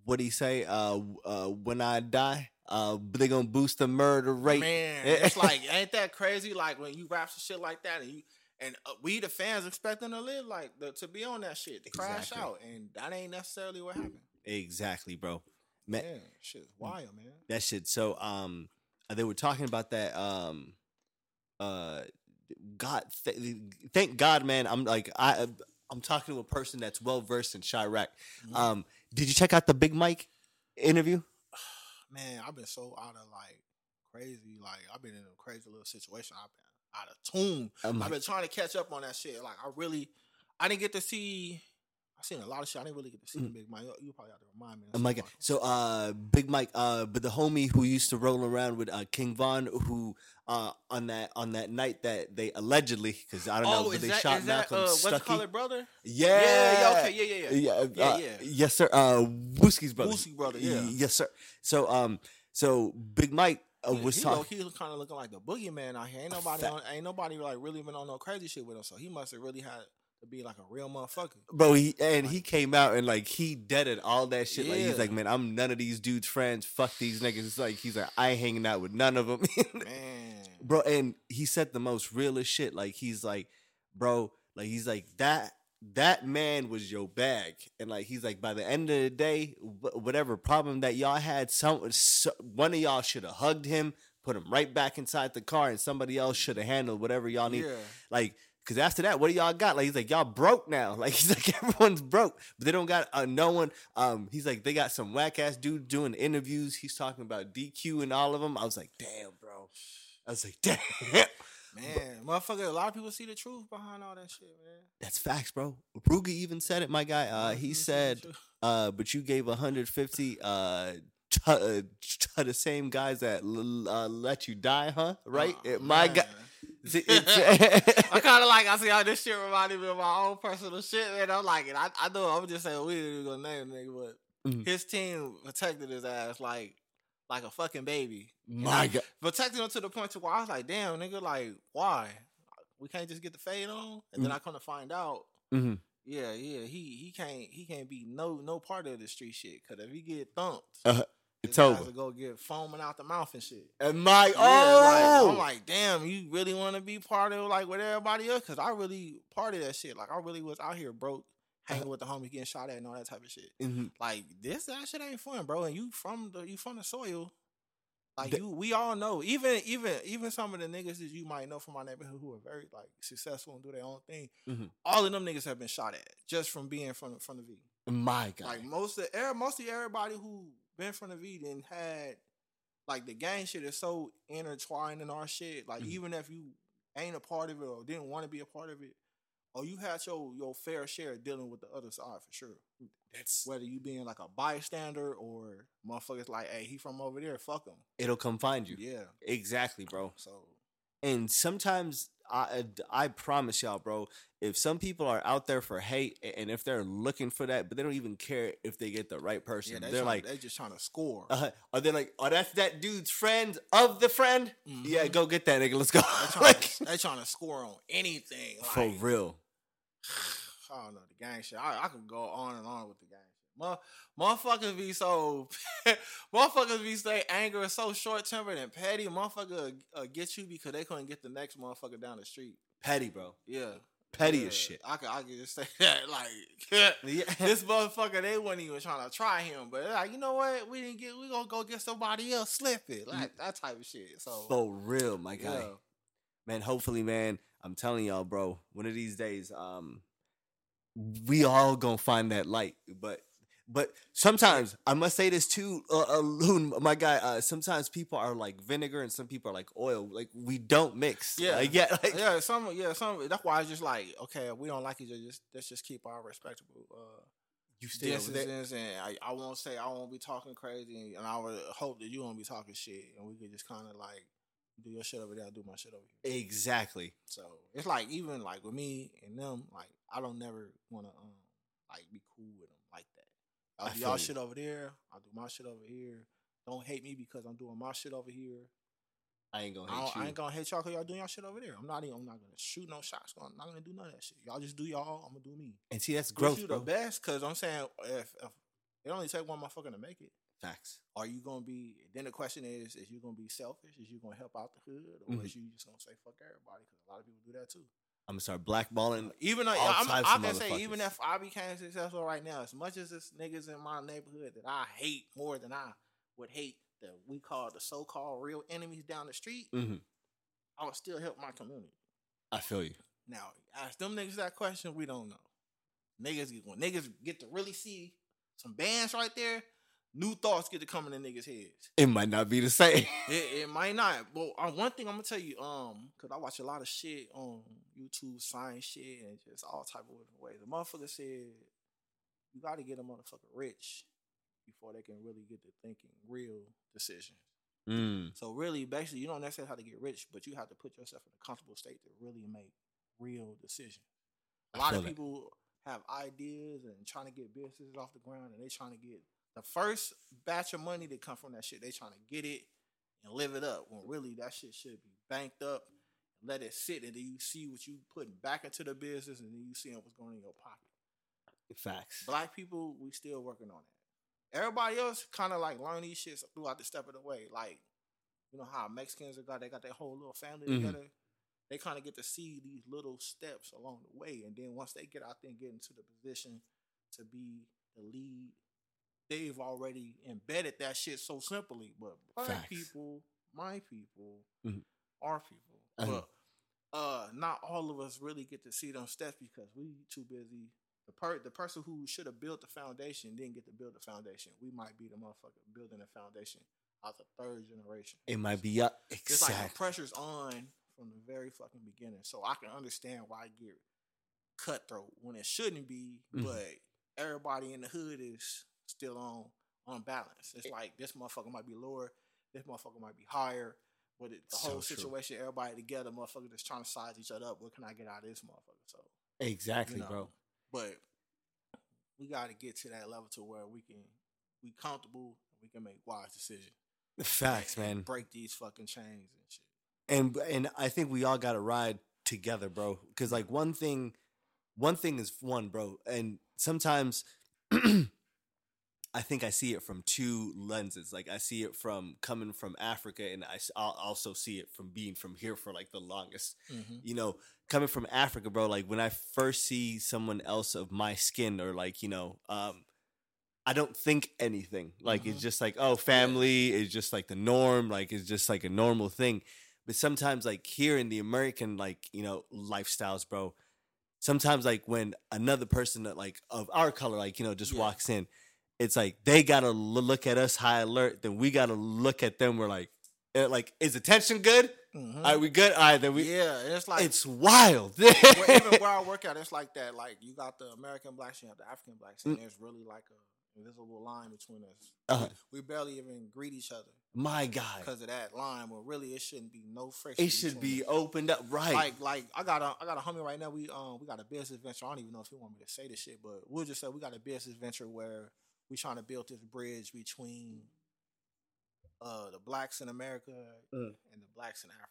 what he say uh uh when i die uh they gonna boost the murder rate Man, it's like ain't that crazy? Like when you rap some shit like that, and you and uh, we the fans expecting to live like the, to be on that shit, to crash out, and that ain't necessarily what happened. exactly bro man Man, shit's wild, man. that shit so um they were talking about that um uh god th- thank god man i'm like i i'm talking to a person that's well versed in Chiraq Mhm. um did you check out the big mike interview Man, I've been so out of like crazy, like I've been in a crazy little situation. I've been out of tune. I'm I've been trying to catch up on that shit. Like I really, I didn't get to see. I seen a lot of shit. I didn't really get to see the Big Mike. You probably have to remind me. Oh my god! So, uh, Big Mike, uh, but the homie who used to roll around with uh, King Von, who uh, on that on that night that they allegedly, because I don't know, oh, but they that, shot is that Malcolm uh, what's Stuckey. called, it, brother? Yeah, yeah, yeah, okay, yeah, yeah, yeah. yeah, Yeah, uh, yeah. yes, sir. Uh, Wooski's brother, Boosie brother, yeah. Yes, sir. So, um, so Big Mike uh, He- was he talking. He was kind of looking like the boogeyman out here. Ain't nobody, on, ain't nobody like really been on no crazy shit with him. So he must have really had to be like a real motherfucker. Bro, he and Like- he came out and like he deaded all that shit. Like he's like, man, I'm none of these dudes' friends. Fuck these niggas. It's like he's like, I ain't hanging out with none of them. Man, bro and he said the most realest shit like he's like bro like he's like that that man was your bag and like he's like by the end of the day wh- whatever problem that y'all had some so, one of y'all should have hugged him put him right back inside the car and somebody else should have handled whatever y'all need yeah. like Cause after that, what do y'all got? Like he's like, y'all broke now. Like he's like, everyone's broke, but they don't got uh, no one. Um, he's like, they got some whack ass dude doing interviews. He's talking about DQ and all of them. I was like, damn, bro. I was like, damn. Man, motherfucker, a lot of people see the truth behind all that shit, man. That's facts, bro. Ruga even said it, my guy. Uh, he People see the said, uh, but you gave 150 uh, to, uh, to the same guys that l- uh, let you die, huh? Right? Oh, It- my guy. I kind of like I see how this shit reminded me of my own personal shit, man. I'm like, it. I, I know I'm just saying we even gonna name nigga, but Mhm. his team protected his ass like like a fucking baby. my God. Protected him to the point to where I was like, damn, nigga, like why? We can't just get the fade on, and then I come to find out, Mhm. yeah, yeah, he he can't he can't be no no part of the street shit. Cause if he get thumped, Uh, it's over. Go get foaming out the mouth and shit. And my, Yeah, oh! like, I'm like, damn, you really want to be part of like with everybody else? Cause I really part of that shit. Like I really was out here broke, hanging with the homies, getting shot at and all that type of shit. Mhm. Like this, that shit ain't fun, bro. And you from the you from the soil. Like The- you, we all know. Even even even some of the niggas that you might know from my neighborhood who are very like successful and do their own thing. Mhm. All of them niggas have been shot at just from being from from the V. My God. Like most of er- mostly everybody who been from the V then had like the gang shit is so intertwined in our shit. Like Mhm. even if you ain't a part of it or didn't want to be a part of it, or you had your your fair share of dealing with the other side for sure. That's, Whether you being like a bystander or motherfuckers like, hey, he from over there, fuck him. it'll come find you. Yeah. Exactly, bro. So And sometimes I I promise y'all, bro, if some people are out there for hate and if they're looking for that, but they don't even care if they get the right person. yeah, they they're tryna- like, they're just trying to score. uh, are they like, oh, that's that dude's friend of the friend? Yeah, Mhm. go get that nigga. Let's go. They trying, like, to, they trying to score on anything. Like, for real. I don't know the gang shit. I, I could go on and on with the gang motherfuckers be so, motherfuckers be so anger and so short tempered and petty. Motherfucker uh, get you because they couldn't get the next motherfucker down the street. Petty, bro. Yeah, Petty yeah. as shit. I could, I could just say that like. Yeah. this motherfucker, they wasn't even trying to try him, but they're like, you know what? We didn't get. We gonna go get somebody else. Slip it, like that type of shit. So, For real, my guy. yeah. man hopefully man i'm telling y'all bro one of these days um we all gonna find that light but but sometimes i must say this too uh, uh my guy uh sometimes people are like vinegar and some people are like oil like we don't mix Yeah. like, yeah like, yeah, some yeah, some. That's why I just like okay, we don't like each other. Just let's just keep our respectable uh, you stay distances, and I, I won't say I won't be talking crazy, and I would hope that you won't be talking shit, and we could just kind of like do your shit over there, I do my shit over here. exactly So it's like even like with me and them, like I don't never want to um like be cool with them. I'll do y'all shit over there. I'll do my shit over here. Don't hate me because I'm doing my shit over here. i ain't gonna I, hate you I ain't gonna hate y'all because y'all doing y'all shit over there. I'm not even. I'm not gonna shoot no shots. I'm not gonna do none of that shit. Y'all just do y'all. I'm gonna do me. and see that's Growth, you bro the best because I'm saying if, if it only take one motherfucker to make it, facts are you gonna be? Then the question is: Is you gonna be selfish? Is you gonna help out the hood, or Mhm. is you just gonna say fuck everybody? Because a lot of people do that too. I'm gonna start blackballing Even though I'm, I can say, even if I became successful right now, as much as this niggas in my neighborhood that I hate more than I would hate that we call the so-called real enemies down the street, Mhm. I would still help my community. i feel you Now, ask them niggas that question, we don't know. Niggas when niggas get to really see some bands right there, new thoughts get to come in the niggas' heads. it might not be the same It, it might not. But uh, one thing I'm gonna tell you, um, cause I watch a lot of shit on YouTube, science shit, and just all type of different ways. The motherfucker said you got to get a motherfucker rich before they can really get to thinking real decisions. mm. So really, basically, you don't necessarily have to get rich, but you have to put yourself in a comfortable state to really make real decisions. A lot of people have ideas and trying to get businesses off the ground, and they're trying to get the first batch of money that come from that shit. They trying to get it and live it up. When really that shit should be banked up, let it sit, and then you see what you putting back into the business, and then you see what's going in your pocket. facts Black people, we still working on that. Everybody else kind of like learn these shits throughout the step of the way. Like, you know how Mexicans got they got their whole little family Mhm. together. They kind of get to see these little steps along the way, and then once they get out there and get into the position to be the lead, they've already embedded that shit so simply. But black Facts. people, my people, Mhm. our people. Uh-huh. But uh, not all of us really get to see them steps because we too busy. The per the person who should have built the foundation didn't get to build the foundation. We might be the motherfucker building the foundation as a third generation. It might be up. It's like the pressure's on from the very fucking beginning. So I can understand why I get cutthroat when it shouldn't be, Mhm. but everybody in the hood is still on on balance. It's eh like this motherfucker might be lower, this motherfucker might be higher, but it, the So whole true. situation, everybody together, motherfucker just trying to size each other up. What can I get out of this motherfucker? So Exactly, you know, bro. But we got to get to that level to where we can we comfortable, we can make wise decisions. Facts, man. Break these fucking chains and shit. and and I think we all got to ride together, bro. Because like one thing, one thing is one, bro, and sometimes I think I see it from two lenses. Like I see it from coming from Africa, and I I'll also see it from being from here for like the longest. You know, coming from Africa, bro. Like when I first see someone else of my skin, or like you know, um, I don't think anything. Like it's Mhm. just like, oh, family is just like the norm. Like it's just like a normal thing. But sometimes, like here in the American, like you know, lifestyles, bro. Sometimes, like when another person that like of our color, like you know, just Yeah. walks in, it's like they gotta l- look at us high alert. Then we gotta look at them. We're like, eh, like, is attention good? Mhm. Are we good? All right, then we. yeah, it's like it's wild. where, even where I work at, it's like that. Like you got the American blacks, you have the African blacks, and Mm. there's really like a invisible line between us. Uh-huh. We barely even greet each other My God, because of that line. But really, it shouldn't be no friction. it should be us. opened up right. Like, like I got a, I got a homie right now. We um, we got a business venture. I don't even know if he want me to say this shit, but we'll just say we got a business venture where we trying to build this bridge between uh the blacks in America Mm. and the blacks in Africa,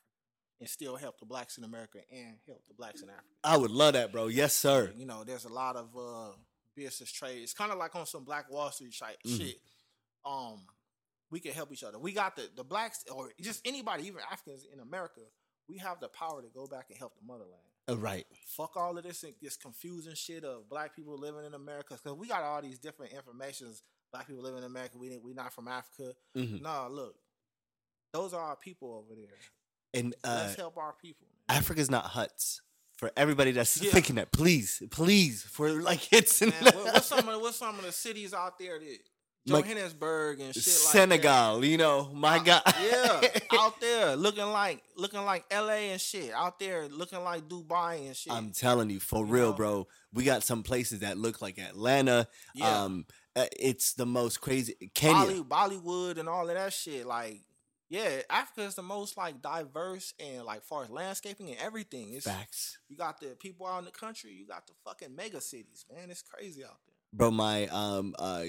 and still help the blacks in America and help the blacks in Africa. I would love that, bro. Yes, sir. You know, there's a lot of uh business trade. It's kind of like on some Black Wall Street type Mhm. shit. Um, we can help each other. We got the the blacks or just anybody, even Africans in America. We have the power to go back and help the motherland. Uh, right. Fuck all of this this confusing shit of black people living in America because we got all these different informations. Black people living in America. We we not from Africa. Mhm. Nah, look, those are our people over there. And uh, Let's help our people. man. Africa's not huts. For everybody that's Yeah. thinking that, please, please, for like it's Man, what, what's some of the, what's some of the cities out there that Johannesburg and shit like Senegal, you know, my like God. yeah, out there looking like looking like L.A. and shit. Out there looking like Dubai and shit. I'm telling you, for You real, know? bro. We got some places that look like Atlanta. yeah, Um, uh, it's the most crazy. Kenya. Bolly, Bollywood and all of that shit. Like, yeah, Africa is the most like diverse and like far as landscaping and everything. It's Facts. you got the people out in the country. You got the fucking mega cities, man. It's crazy out there. Bro, my um uh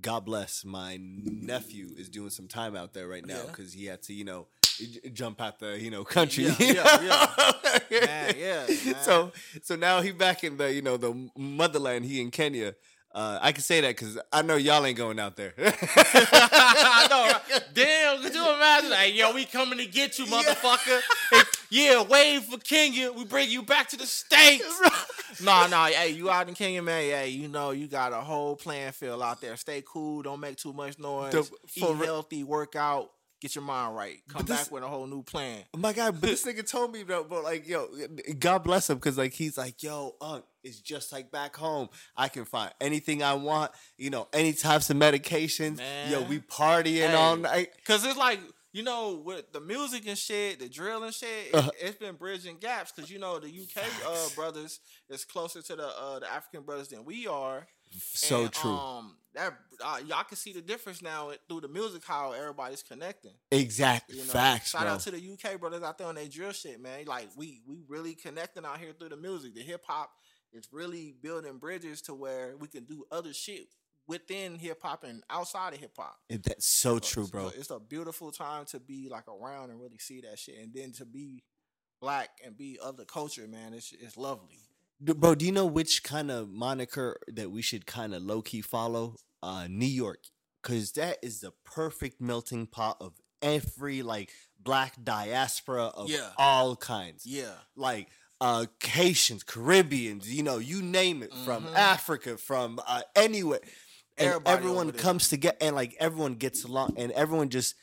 God bless my nephew is doing some time out there right now Yeah. because he had to, you know, j- jump out the, you know, country. Yeah, yeah, yeah. Man, yeah, man. So so now he back in the, you know, the motherland, he in Kenya. Uh, I can say that because I know y'all ain't going out there. I know. right? Damn, could you imagine? Hey, yo, we coming to get you, Yeah. motherfucker. Hey, yeah, wave for Kenya. We bring you back to the States. nah, nah. Hey, you out in Kenya, man. Hey, you know, you got a whole playing field out there. Stay cool. Don't make too much noise. The- Eat re- healthy, work out. Get your mind right. Come this- back with a whole new plan. My God, but this nigga told me, bro, but like, yo, God bless him, because like he's like, yo, Unc, it's just like back home. I can find anything I want, you know, any types of medications. Yo, we partying Hey. all night. Cause it's like you know with the music and shit, the drill and shit, it, Uh-huh. it's been bridging gaps. Cause you know the UK uh, brothers is closer to the uh, the African brothers than we are. So And, true. Um, that uh, y'all can see the difference now through the music how everybody's connecting. exactly. You know, Facts, shout bro. out to the UK brothers out there on their drill shit, man. Like we we really connecting out here through the music. The hip hop is really building bridges to where we can do other shit within hip hop and outside of hip hop. That's so So- true, so bro. it's a beautiful time to be like around and really see that shit, and then to be black and be of the culture, man. It's it's lovely. Bro, do you know which kind of moniker that we should kind of low key follow? Uh, New York, because that is the perfect melting pot of every like black diaspora of Yeah. all kinds. Yeah, like uh Haitians, Caribbeans, you know, you name it, from Mhm. Africa, from uh anywhere. And everyone comes together and like everyone gets along and everyone just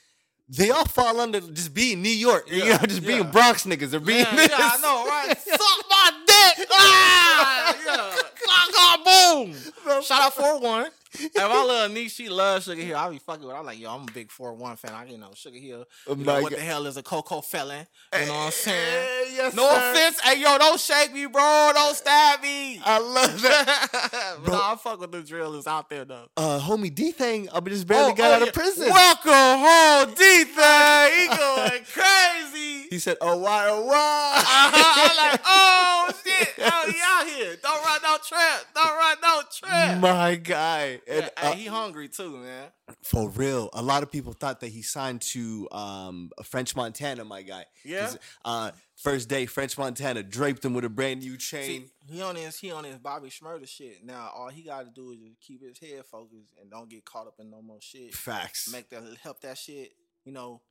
they all fall under just being New York. you know, just being. Bronx niggas or being Yeah, this. yeah, I know, right? Suck my dick. Ah, yeah. Clock on, boom. Shout out 4 1. And my little niece, she loves Sugar Hill. I be fucking with her. I'm like, yo, I'm a big 4 1 fan. I, you know, Sugar Hill. Oh You know, what the hell is a Coco felon? You know what I'm saying? Eh, yes, No sir. offense. Hey, yo, don't shake me, bro. Don't stab me. I love that. Bro. nah, I fuck with the drillers out there, though. Uh, homie D thing, I just barely Oh, got oh, out yeah. of prison. Welcome home, DThang. He going crazy. He said, "Oh why, oh why?" Uh-huh. I'm like, oh shit, oh he out here. Don't run no trap. Don't run no trap. My guy, and Yeah, uh, he hungry too, man. for real, a lot of people thought that he signed to um, French Montana. My guy. Yeah? Uh, first day, French Montana draped him with a brand new See, chain. he on his he on his Bobby Shmurda shit. Now all he got to do is just keep his head focused and don't get caught up in no more shit. Facts. Make that help that shit. You know,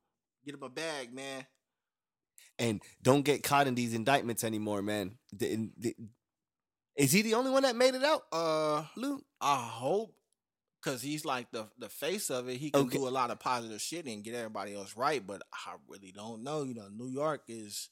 get him a bag, man. and don't get caught in these indictments anymore, man. The- the- is he the only one that made it out, Uh, Luke? I hope. Cause he's like the the face of it. He can Okay. do a lot of positive shit and get everybody else right. But I really don't know. You know, New York is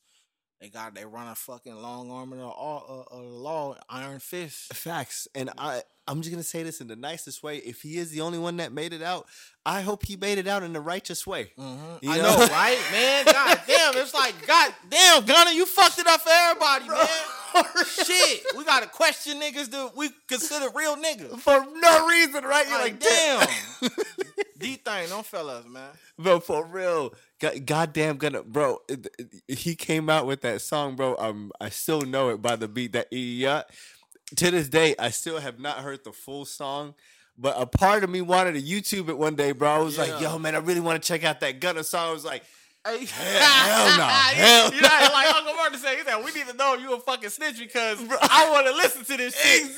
they got they run a fucking long arm of the law, law, iron fist. Facts. And I, I'm just gonna say this in the nicest way. If he is the only one that made it out, I hope he made it out in the righteous way. Mhm. You I know? know, right, man? God damn, it's like, God damn, Gunna, you fucked it up for everybody, man. Shit, we gotta question niggas that we consider real niggas. For no reason, right? You're Like, like, damn. damn. DThang, don't fellas, man. bro, for real. God, goddamn gonna bro. it- it- He came out with that song, bro. Um, I still know it by the beat that yeah. To this day, I still have not heard the full song. But a part of me wanted to YouTube it one day, bro. I was like, yo, man, I really want to check out that Gunna song. I was like, Hey. hell no, hell you know, no. like Uncle Martin said, he said, we need to know if you a fucking snitch because I want to listen to this shit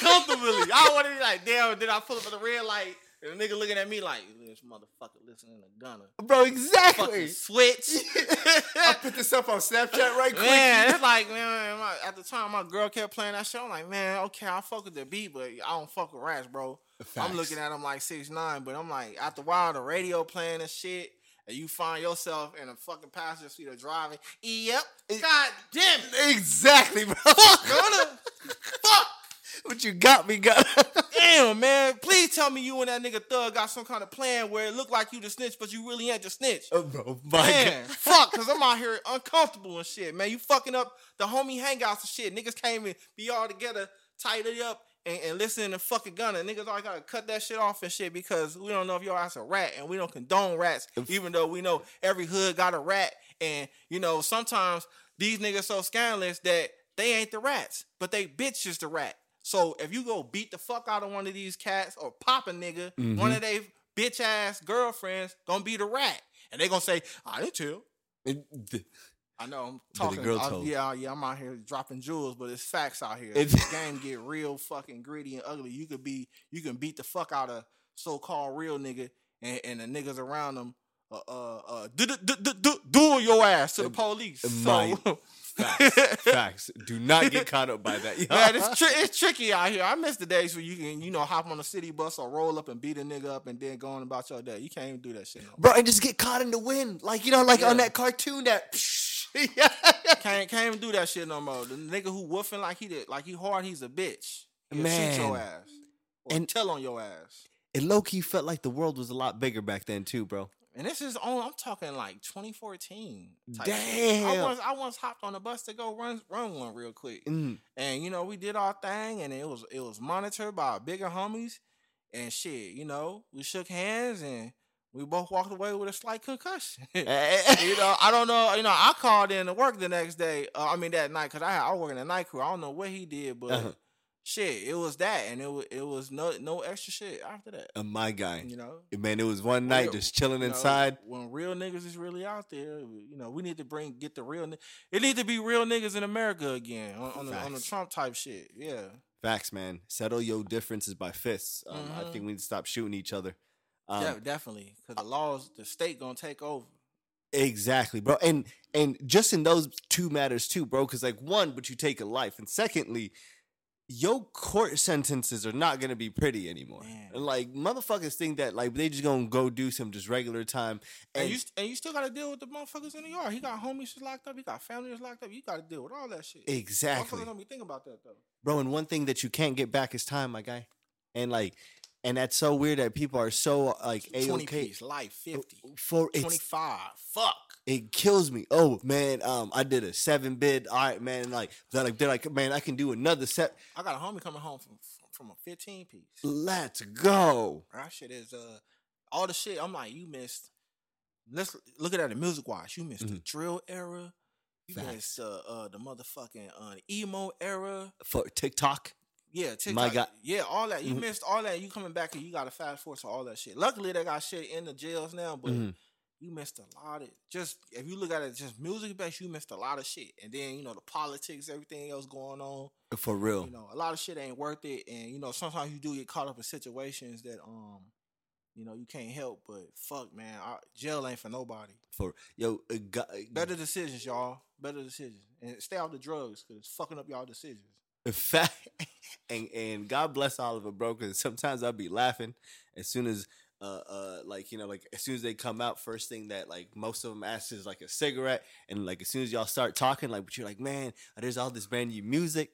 comfortably. I want to be like, damn, did I pull up at the red light? And the nigga looking at me like, this motherfucker listening to Gunna. bro, exactly. Fucking switch. I put this up on Snapchat right quick. Man, it's like man, my, at the time my girl kept playing that show. I'm like, man, okay, I fuck with the beat, but I don't fuck with rats, bro. I'm looking at him like six nine, but I'm like, after a while, the radio playing and shit, and you find yourself in a fucking passenger seat or driving. Yep. God damn it. Exactly, bro. Fuck, Gunna. Fuck. What you got me, Gunna? Damn, man. Please tell me you and that nigga Thug got some kind of plan where it looked like you the snitch, but you really ain't the snitch. oh, bro, my Man, God. fuck, cause I'm out here uncomfortable and shit, man. You fucking up the homie hangouts and shit. Niggas came and be all together, tied it up, and, and listening to fucking Gunna. Niggas always gotta cut that shit off and shit because we don't know if your ass a rat and we don't condone rats, even though we know every hood got a rat. And you know, sometimes these niggas so scandalous that they ain't the rats, but they bitch is the rat. So if you go beat the fuck out of one of these cats or pop a nigga, mm-hmm. one of they bitch ass girlfriends gonna be the rat. And they gonna say, I didn't tell. I know I'm talking. girl I- yeah, yeah, I'm out here dropping jewels, but it's facts out here. It's- the game get real fucking gritty and ugly. You could be, you can beat the fuck out of so-called real nigga, and, and the niggas around them, uh, uh, uh, do, do, do, do, duel your ass to the police. So, Facts. Facts. Do not get caught up by that. man, it's, tri- it's tricky out here. I miss the days where you can, you know, hop on a city bus or roll up and beat a nigga up and then go on about your day. You can't even do that shit no bro, and just get caught in the wind, like you know, like on that cartoon that. yeah. Can't can't even do that shit no more. The nigga who woofing like he did, like he hard, he's a bitch. He'll shoot your ass or And- tell on your ass. It low key felt like the world was a lot bigger back then too, bro. And this is on. I'm talking like 2014. type shit. I Damn. once I once hopped on a bus to go run run one real quick, Mm. and you know we did our thing, and it was it was monitored by bigger homies, and shit. You know we shook hands and. We both walked away with a slight concussion. you know, I don't know. You know, I called in to work the next day. Uh, I mean that night because I had, I work in the night crew. I don't know what he did, but Uh-huh. shit, it was that, and it was it was no no extra shit after that. Uh, my guy, You know, man, it was one night Real- just chilling you know, inside. when real niggas is really out there, you know, we need to bring get the real. It need to be real niggas in America again on, on, the, on the Trump type shit. Yeah, Facts, man. Settle your differences by fists. Um, I Mhm. think we need to stop shooting each other. Um, De- definitely, because the laws, the state gonna take over. Exactly, bro. And and just in those two matters too, bro. Because like one, but you take a life, and secondly, your court sentences are not gonna be pretty anymore. Man. And like motherfuckers think that like they just gonna go do some just regular time. And, And, you st- and you still got to deal with the motherfuckers in the yard. He got homies that's locked up. He got family that's locked up. You got to deal with all that shit. exactly, Motherfuckers don't be thinking about that though. bro. And one thing that you can't get back is time, my guy. And like, and that's so weird that people are so like a Twenty okay piece, life, 50, for 25. Fuck. it kills me. Oh man, um, I did a seven bid. All right, man. Like they're like they're like, man, I can do another set. I got a homie coming home from from a 15 piece. Let's go. That shit is uh all the shit. I'm like, you missed. Let's look at that music wise. You missed the Mhm. drill era. You Facts. missed uh, uh the motherfucking uh, emo era. For TikTok, Yeah, TikTok. My God. Yeah, all that. You Mhm. missed all that. You coming back and you got to fast forward to all that shit. Luckily, they got shit in the jails now, but Mhm. you missed a lot of just. If you look at it just music based, you missed a lot of shit. And then you know the politics, everything else going on. for real. You know, a lot of shit ain't worth it. And you know, sometimes you do get caught up in situations that um, you know, you can't help. But fuck, man, I, jail ain't for nobody. For yo, uh, go- Better decisions, y'all. Better decisions, and stay off the drugs because it's fucking up y'all decisions. fact, and and God bless Oliver, bro. Because sometimes I'll be laughing as soon as. Uh, uh, like you know, like as soon as they come out, first thing that like most of them ask is like a cigarette, and like as soon as y'all start talking, like, but you're like, man, there's all this brand new music,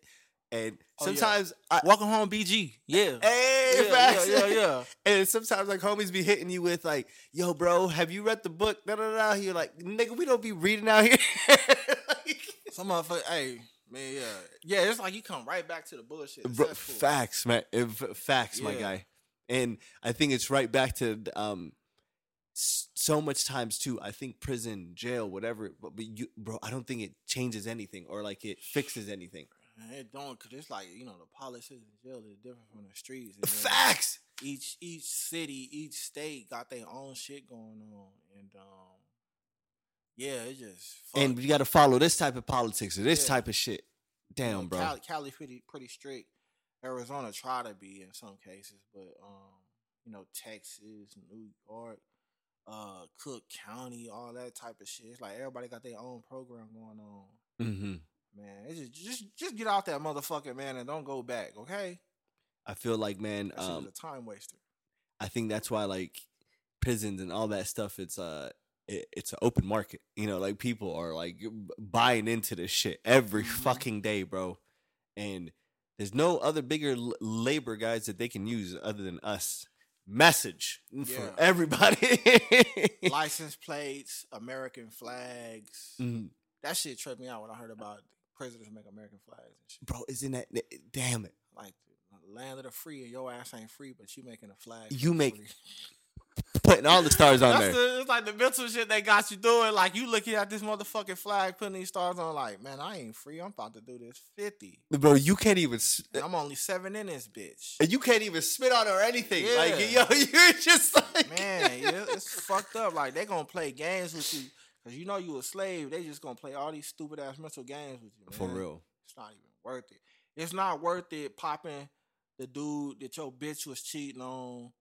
and Oh, yeah. sometimes I, Welcome home, BG. Yeah. hey, yeah, yeah, yeah, yeah. And sometimes like homies be hitting you with like, "Yo, bro, have you read the book?" Da da da. You're like, "Nigga, we don't be reading out here." Like, Some motherfucker, hey, man, yeah. Yeah, it's like you come right back to the bullshit. bro, Cesspool. facts, man. Facts, my guy. And I think it's right back to um, so much times too. I think prison, jail, whatever. But, but you, bro, I don't think it changes anything or like it fixes anything. It don't, cause it's like you know the politics in jail is different from the streets. Facts. Each each city, each state got their own shit going on, and um, yeah, it just fuck. And you got to follow this type of politics or this Yeah. type of shit. You know, Damn, bro. Cali, Cali pretty pretty strict. Arizona try to be in some cases, but um, you know, Texas, New York, uh, Cook County, all that type of shit. It's like everybody got their own program going on. Mm-hmm. Man, it's just just just get out that motherfucker, man, and don't go back, okay? I feel like, man, um, a time waster. I think that's why like prisons and all that stuff. It's uh it, it's an open market. You know, like people are like buying into this shit every Mhm. fucking day, bro. And there's no other bigger l- labor guys that they can use other than us. Message Yeah. for everybody. License plates, American flags. Mm, That shit tripped me out when I heard about presidents make American flags and shit. bro, isn't that damn it? Like land of the free, and your ass ain't free, but you making a flag. You make free. Putting all the stars on there. the, it's like the mental shit they got you doing. Like you looking at this motherfucking flag, putting these stars on. Like man, I ain't free. I'm about to do this fifty. Bro, you can't even And I'm only seven in this bitch. And you can't even spit on it or anything. Like yo, you're just like Man, yeah, it's fucked up. Like they gonna play games with you because you know you a slave. They just gonna play all these stupid ass mental games with you. For real. It's not even worth it. It's not worth it popping the dude that your bitch was cheating on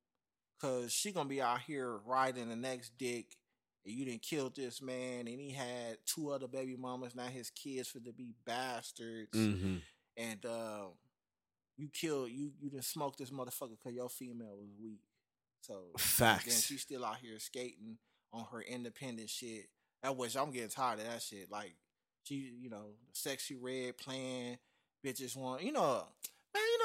because she gonna be out here riding the next dick and you didn't kill this man and he had two other baby mamas now his kids for to be bastards hmm and uh, you killed you you didn't smoke this motherfucker because your female was weak so facts. then she's still out here skating on her independent shit. That which I'm getting tired of that shit. Like she, you know, Sexyy Red playing bitches want, you know,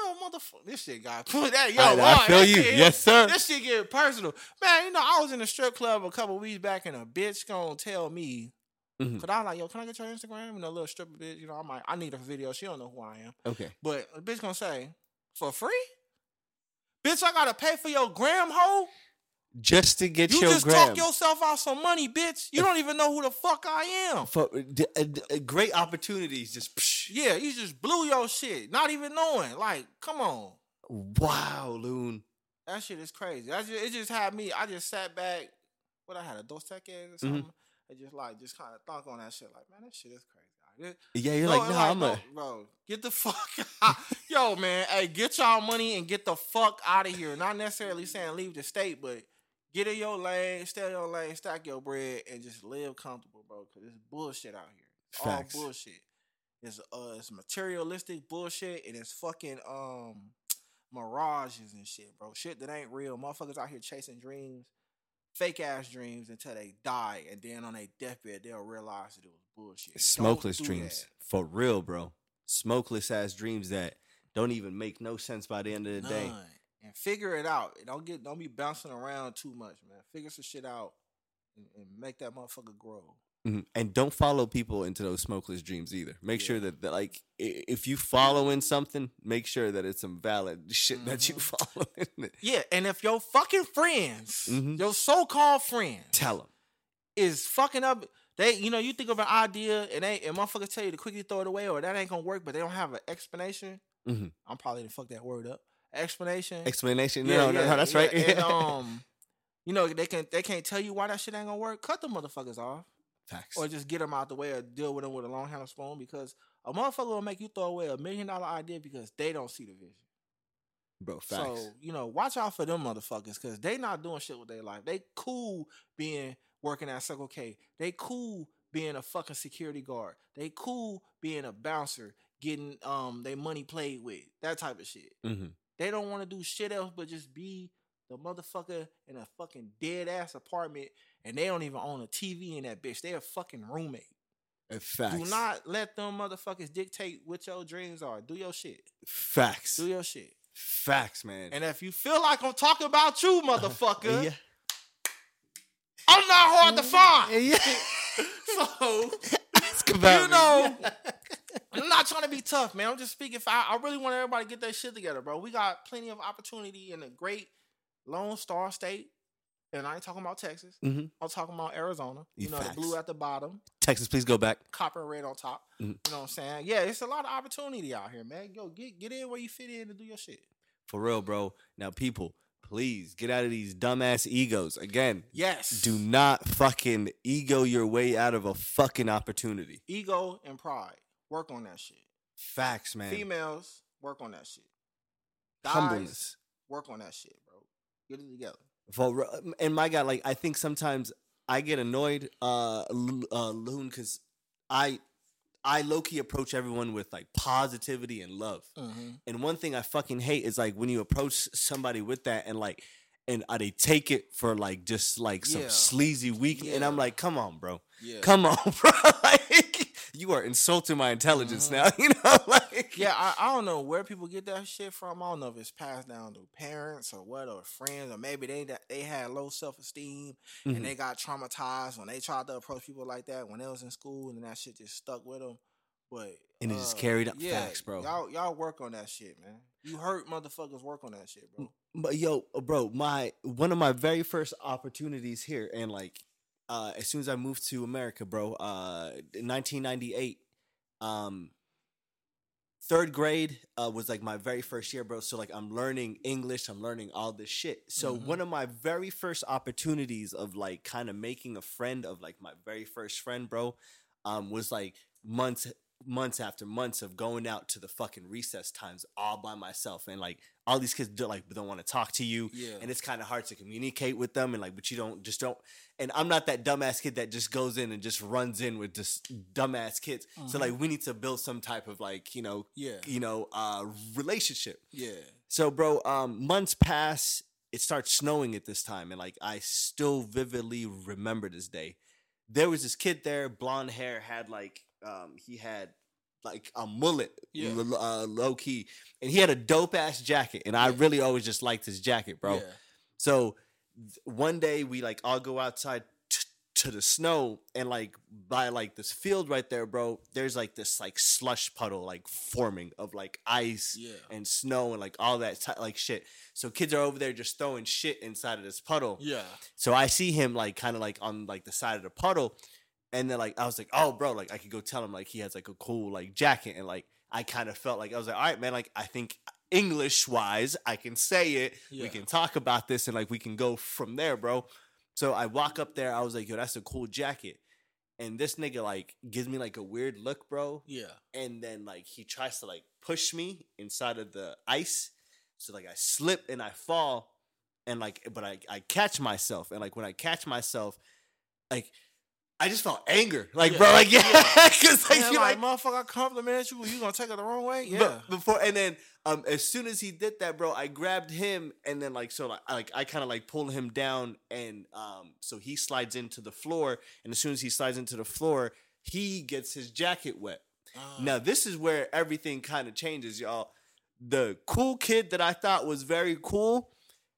know, motherfucker, this shit got put that yo. I, I feel you. shit- Yes, sir. This shit get personal, man. You know, I was in a strip club a couple weeks back, and a bitch gonna tell me. Mhm. Cause I was like, yo, can I get your Instagram? And a little stripper bitch, you know, I'm like, I need a video. She don't know who I am. Okay. But a bitch gonna say, for free? Bitch, I gotta pay for your gram hoe? Just to get You your just gram. talk yourself out some money, bitch. You don't even know who the fuck I am. For, d- uh, d- uh, great opportunities. Just psh. Yeah, you just blew your shit, not even knowing. Like, come on. wow, Loon. That shit is crazy. Just, it just had me. I just sat back. What I had a Dos Mm-hmm. or something. I just like just kind of thunk on that shit. Like, man, that shit is crazy. Yeah, you're No, like, nah, I'm a. bro. Get the fuck out. Yo, man. Hey, get y'all money and get the fuck out of here. Not necessarily saying leave the state, but get in your lane, stay in your lane, stack your bread, and just live comfortable, bro. Cause it's bullshit out here. It's Facts. All bullshit. It's uh it's materialistic bullshit and it's fucking um mirages and shit, bro. Shit that ain't real. Motherfuckers out here chasing dreams, fake ass dreams until they die, and then on their deathbed they'll realize that it was bullshit. Don't Smokeless do dreams. that. For real, bro. Smokeless ass dreams that don't even make no sense by the end of the day. And figure it out. Don't get don't be bouncing around too much, man. Figure some shit out and, and make that motherfucker grow. Mhm. And don't follow people into those smokeless dreams either. Make sure that, that, like, if you following something, make sure that it's some valid shit that you Mhm. following. Yeah, and if your fucking friends, Mhm. your so-called friends, Tell them. is fucking up. They, you know, you think of an idea and they and motherfuckers tell you to quickly throw it away or that ain't gonna work, but they don't have an explanation. Mhm. I'm probably gonna fuck that word up. Explanation. Explanation? Yeah, no, no, yeah, no, that's yeah, right. And, um, you know, they can they can't tell you why that shit ain't gonna work. Cut the motherfuckers off, Facts. or just get them out the way, or deal with them with a long handle spoon. Because a motherfucker will make you throw away a million dollar idea because they don't see the vision. Bro, facts. So you know, watch out for them motherfuckers because they not doing shit with their life. They cool being working at Circle K. They cool being a fucking security guard. They cool being a bouncer, getting um their money played with that type of shit. Mhm. They don't want to do shit else but just be the motherfucker in a fucking dead ass apartment, and they don't even own a TV in that bitch. They a fucking roommate. Facts. Do not let them motherfuckers dictate what your dreams are. Do your shit. Facts. Do your shit. Facts, man. And if you feel like I'm talking about you, motherfucker, yeah. I'm not hard to mm-hmm. find. Yeah. So Ask about you me. I'm not trying to be tough, man. I'm just speaking. For, I, I really want everybody to get their shit together, bro. We got plenty of opportunity in a great Lone Star State, and I ain't talking about Texas. Mhm. I'm talking about Arizona. You You know, the blue at the bottom, Texas, please go back. copper and red on top. Mhm. You know what I'm saying? Yeah, it's a lot of opportunity out here, man. Yo, get get in where you fit in and do your shit. For real, bro. Now, people, please get out of these dumbass egos. Again, Yes. do not fucking ego your way out of a fucking opportunity. ego and pride. Work on that shit. Facts, man. Females, work on that shit. Guys, Humbleness. work on that shit, bro. Get it together. For and my God, like I think sometimes I get annoyed, uh, uh Loon, because I, I low key approach everyone with like positivity and love. Mm-hmm. And one thing I fucking hate is like when you approach somebody with that and like, and uh, they take it for like just like some Yeah. sleazy weak, and I'm like, come on, bro, Yeah. come on, bro, like you are insulting my intelligence Mhm. now, you know, like Yeah, I, I don't know where people get that shit from. I don't know if it's passed down to parents or what, or friends, or maybe they they had low self esteem Mhm. and they got traumatized when they tried to approach people like that when they was in school, and that shit just stuck with them. But And it just uh, carried up facts, bro. Y'all, y'all work on that shit, man. You hurt motherfuckers. Work on that shit, bro. But yo, bro, my one of my very first opportunities here, and like, uh, as soon as I moved to America, bro, uh, in 1998, um, third grade uh, was like my very first year, bro. So like, I'm learning English, I'm learning all this shit. So Mhm. one of my very first opportunities of like kind of making a friend of like my very first friend, bro, um, was like months months after months of going out to the fucking recess times all by myself and like all these kids do, like don't want to talk to you Yeah. and it's kind of hard to communicate with them and like but you don't just don't and i'm not that dumbass kid that just goes in and just runs in with just dumbass kids so Mhm. like we need to build some type of like you know yeah. you know uh relationship Yeah. so bro um months pass it starts snowing at this time and like i still vividly remember this day there was this kid there blonde hair had like um he had like a mullet Yeah. uh, low key and he had a dope ass jacket and i really always just liked his jacket bro Yeah. so th- one day we like all go outside t- to the snow and like by like this field right there, bro. There's like this like slush puddle like forming of like ice Yeah. and snow and like all that ti- like shit. So kids are over there just throwing shit inside of this puddle. Yeah. So I see him like kind of like on like the side of the puddle, and then like I was like, oh bro, like I could go tell him like he has like a cool like jacket, and like I kind of felt like I was like, all right, man, like I think English wise, I can say it. We can talk about this, and like we can go from there, bro. So I walk up there, I was like, yo, that's a cool jacket. And this nigga like gives me like a weird look, bro. Yeah. And then like he tries to like push me inside of the ice. So like I slip and I fall and like but I, I catch myself and like when I catch myself, like I just felt anger, like Yeah. bro, like yeah, Yeah. because like Yeah, you like, like motherfucker, I complimented you. You gonna take it the wrong way? Yeah. But before and then um as soon as he did that, bro, I grabbed him and then like so like I like I kind of like pull him down and um so he slides into the floor and as soon as he slides into the floor, he gets his jacket wet. Uh, Now this is where everything kind of changes, y'all. The cool kid that I thought was very cool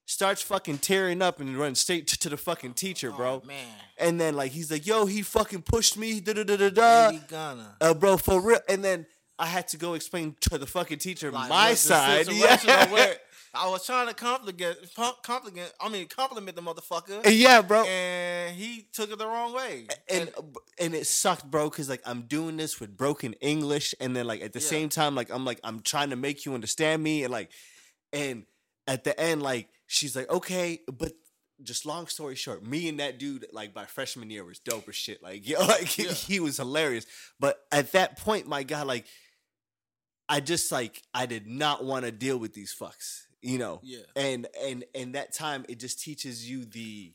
starts fucking tearing up and runs straight to, to the fucking teacher, bro. oh, man. And then like he's like, "Yo, he fucking pushed me." Da da da da da. Baby Gunna. Uh, bro, for real. And then I had to go explain to the fucking teacher Like, my side. Yeah. where I was trying to compliment, compliment. I mean, compliment the motherfucker, yeah, bro. and he took it the wrong way. And and it sucked, bro, because like I'm doing this with broken English, and then like at the Yeah. same time, like I'm like I'm trying to make you understand me, and like, and at the end, like she's like, okay, but just long story short, me and that dude, like by freshman year, was dope as shit. Like, yo, like Yeah. he was hilarious. But at that point, my God, like, I just like I did not want to deal with these fucks, you know. yeah, And and and that time, it just teaches you the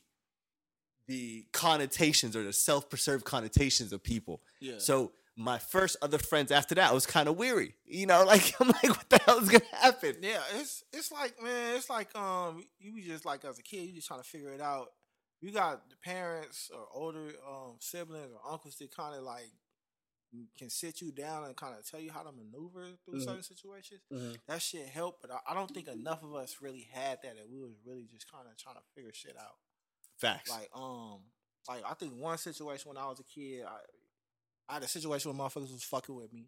the connotations or the self-preserved connotations of people. yeah. So my first other friends after that, I was kind of weary. You know, like I'm like, what the hell is gonna happen? Yeah, it's it's like man, it's like um, you just like as a kid, you just trying to figure it out. You got the parents or older um siblings or uncles that kind of like can sit you down and kind of tell you how to maneuver through Mhm. certain situations. Mhm. That shit helped, but I, I don't think enough of us really had that, and we was really just kind of trying to figure shit out. Facts. Like um, like I think one situation when I was a kid, I I had a situation where motherfuckers was fucking with me.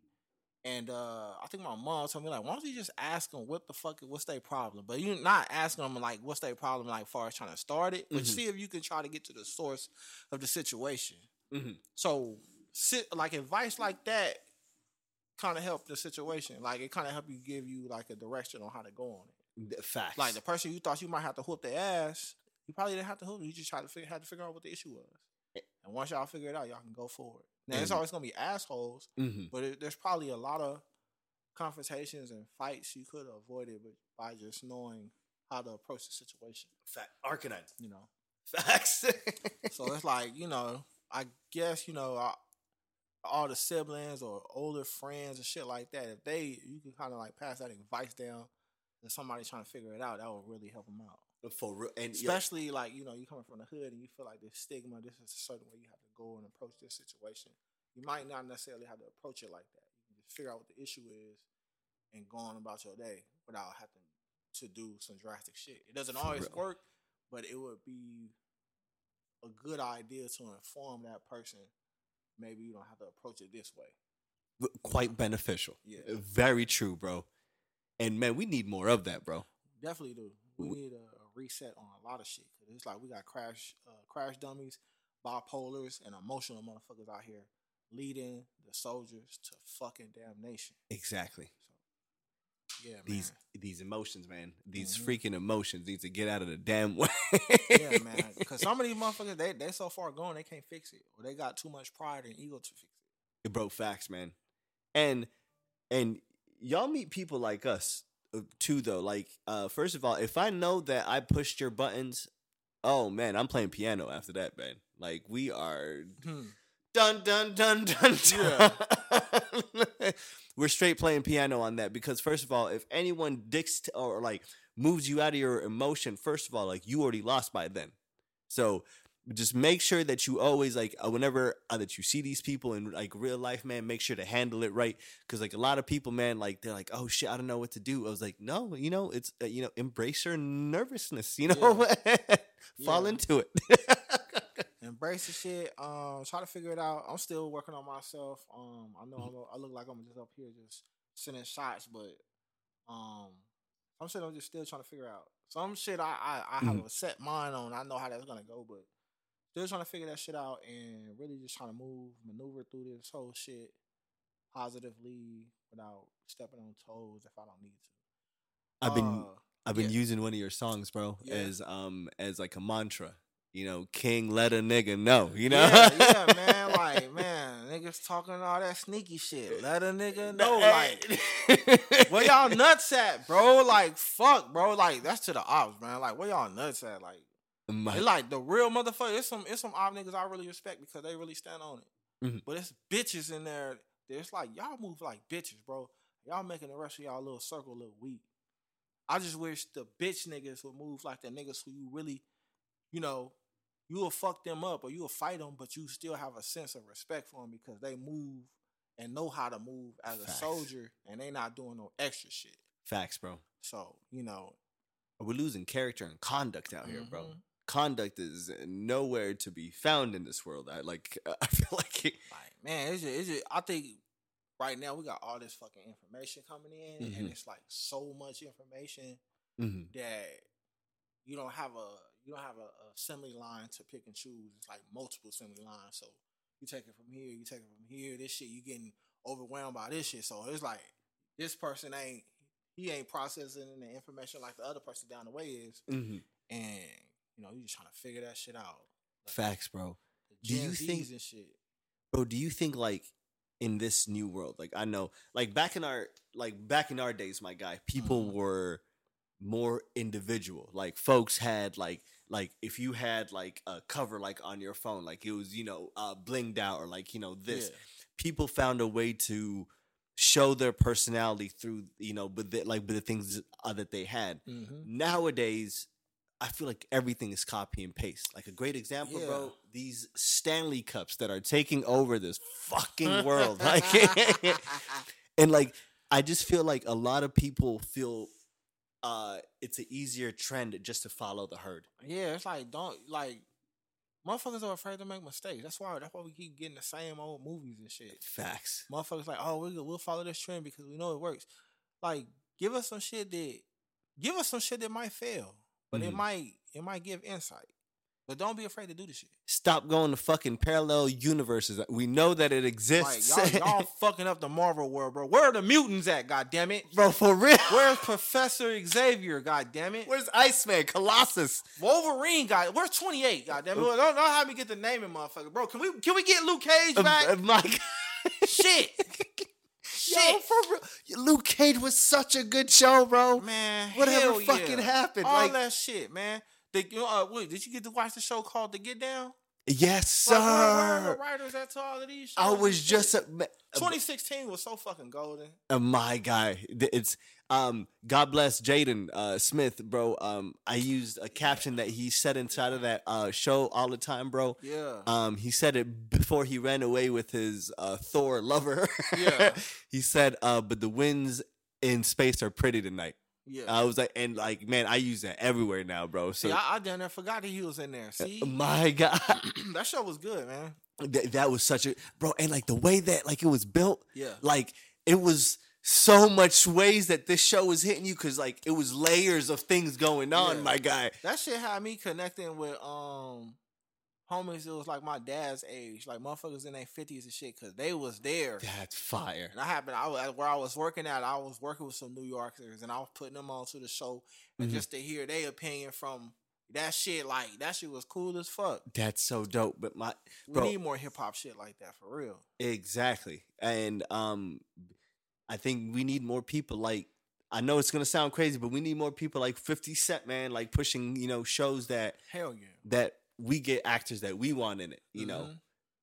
And uh, I think my mom told me like, why don't you just ask them what the fuck is, what's their problem? But you're not asking them like what's their problem, like far as trying to start it, but Mhm. see if you can try to get to the source of the situation. Mhm. So sit like advice like that kind of help the situation. Like it kind of help you give you like a direction on how to go on it. Facts. Like the person you thought you might have to whoop their ass, you probably didn't have to whoop. them. You just tried to figure had to figure out what the issue was. And once y'all figure it out, y'all can go forward. Now it's always gonna be assholes, Mhm. but it, there's probably a lot of confrontations and fights you could have avoided but by just knowing how to approach the situation. Fact. Arcanine. You know, Facts. so it's like you know, I guess you know uh, all the siblings or older friends and shit like that. If they, you can kind of like pass that advice down to somebody trying to figure it out. That would really help them out. For real. And Especially like you know you coming from the hood and you feel like this stigma. This is a certain way you have to go and approach this situation. You might not necessarily have to approach it like that. You can just figure out what the issue is and go on about your day without having to do some drastic shit. It doesn't always work, but it would be a good idea to inform that person. Maybe you don't have to approach it this way. quite beneficial. Yeah. Very true, bro. And man, we need more of that, bro. Definitely do. We need a, a reset on a lot of shit. 'Cause it's like we got crash, uh, crash dummies, bipolars, and emotional motherfuckers out here leading the soldiers to fucking damnation. Exactly. So, yeah, man. These these emotions, man. These Mhm. freaking emotions need to get out of the damn way. yeah, man. Because some of these motherfuckers, they they so far gone, they can't fix it, or they got too much pride and ego to fix it. Bro, facts, man. And and y'all meet people like us too though. Like uh first of all, if I know that I pushed your buttons, oh man, I'm playing piano after that, man. Like we are Hmm. dun dun dun dun. dun. We're straight playing piano on that because first of all, if anyone dicks t- or like moves you out of your emotion, first of all, like you already lost by then. So just make sure that you always like uh, whenever uh, that you see these people in like real life, man, make sure to handle it right because like a lot of people, man, like they're like, oh shit, I don't know what to do. I was like, no, you know, it's uh, you know, embrace your nervousness, you know, fall Yeah. into it. Embrace the shit. Um, try to figure it out. I'm still working on myself. Um, I know I'm, I look like I'm just up here just sending shots, but um, some shit I'm just still trying to figure out. Some shit I I, I have a set mind on. I know how that's gonna go, but still trying to figure that shit out and really just trying to move, maneuver through this whole shit positively without stepping on toes if I don't need to. I've been Uh, I've been yeah. using one of your songs, bro, Yeah. as um as like a mantra. You know, King, let a nigga know. You know, Yeah, yeah, man. Like, man, niggas talking all that sneaky shit. Let a nigga know, like, where y'all nuts at, bro? Like, fuck, bro. Like, that's to the ops, man. Like, where y'all nuts at? Like, My- like the real motherfucker. It's some it's some odd niggas I really respect because they really stand on it. Mhm. But it's bitches in there. It's like y'all move like bitches, bro. Y'all making the rest of y'all little circle a little weak. I just wish the bitch niggas would move like the niggas who you really, you know, you will fuck them up or you will fight them, but you still have a sense of respect for them because they move and know how to move as a soldier and they not doing no extra shit. Facts, bro. So you know, We're losing character and conduct out here, bro. Conduct is nowhere to be found in this world. I like. I feel like it, Like, man, it's just, it's just, I think right now we got all this fucking information coming in, and Mhm. it's like so much information Mhm. that you don't have a you don't have a, a assembly line to pick and choose. It's like multiple assembly lines. So you take it from here, you take it from here. This shit, you getting overwhelmed by this shit. So it's like this person ain't he ain't processing the information like the other person down the way is, Mhm. and you know you just trying to figure that shit out. Like, Facts, bro. Do you think- bro do you think like in this new world like i know like back in our like back in our days my guy people Mhm. were more individual like folks had like like if you had like a cover like on your phone like it was you know uh blinged out or like you know this people found a way to show their personality through you know but the, like but the things uh, that they had Yeah. hmm nowadays I feel like everything is copy and paste. Like a great example, bro, these Stanley cups that are taking over this fucking world. Like and like I just feel like a lot of people feel uh it's an easier trend just to follow the herd. Yeah, it's like don't like motherfuckers are afraid to make mistakes. That's why that's why we keep getting the same old movies and shit. Facts. Motherfuckers like, oh, we we'll follow this trend because we know it works. Like, give us some shit that give us some shit that might fail, but it Mhm. might it might give insight. But don't be afraid to do the shit. Stop going to fucking parallel universes. We know that it Like exists. y'all, y'all fucking up the Marvel world, bro. Where are the mutants at? God damn it. bro, for real. Where's Professor Xavier? God damn it. Where's Iceman? Colossus? Wolverine? God, where's twenty eight? God damn it. Don't, don't have me get the name of motherfucker, bro. Can we can we get Luke Cage Uh, back? uh, my God. Shit. Yo, Shit. for real. Luke Cage was such a good show, bro. Man, Whatever fucking yeah. happened, All like- that shit, man. The, uh, wait, did you get to watch the show called The Get Down? Yes, Like, where, where are sir. the writers at to all of these? I was just a, 2016 was so fucking golden. a my guy. It's um. God bless Jaden uh, Smith, bro. Um, I used a caption that he said inside of that uh show all the time, bro. Yeah. Um, he said it before he ran away with his uh, Thor lover. Yeah. he said, uh, but the winds in space are pretty tonight. yeah. I was like, and like, man, I use that everywhere now, bro. So, See, I, I down there forgot that he was in there. See, my God, that show was good, man. that, that was such a bro, and like the way that like it was built, Yeah. like it was so much ways that this show was hitting you because like it was layers of things going on, Yeah. my guy. That shit had me connecting with um homies. It was like my dad's age, like motherfuckers in their fifties and shit, because they was there. That's fire. And I happened, I was where I was working at. I was working with some New Yorkers, and I was putting them onto the show, and Mhm. just to hear their opinion from that shit, like that shit was cool as fuck. That's so dope. But my We Bro. need more hip hop shit like that for real. exactly, and um, I think we need more people like. I know it's gonna sound crazy, but we need more people like Fifty Cent, man, like pushing you know shows that Hell yeah. that we get actors that we want in it, you know. Mhm.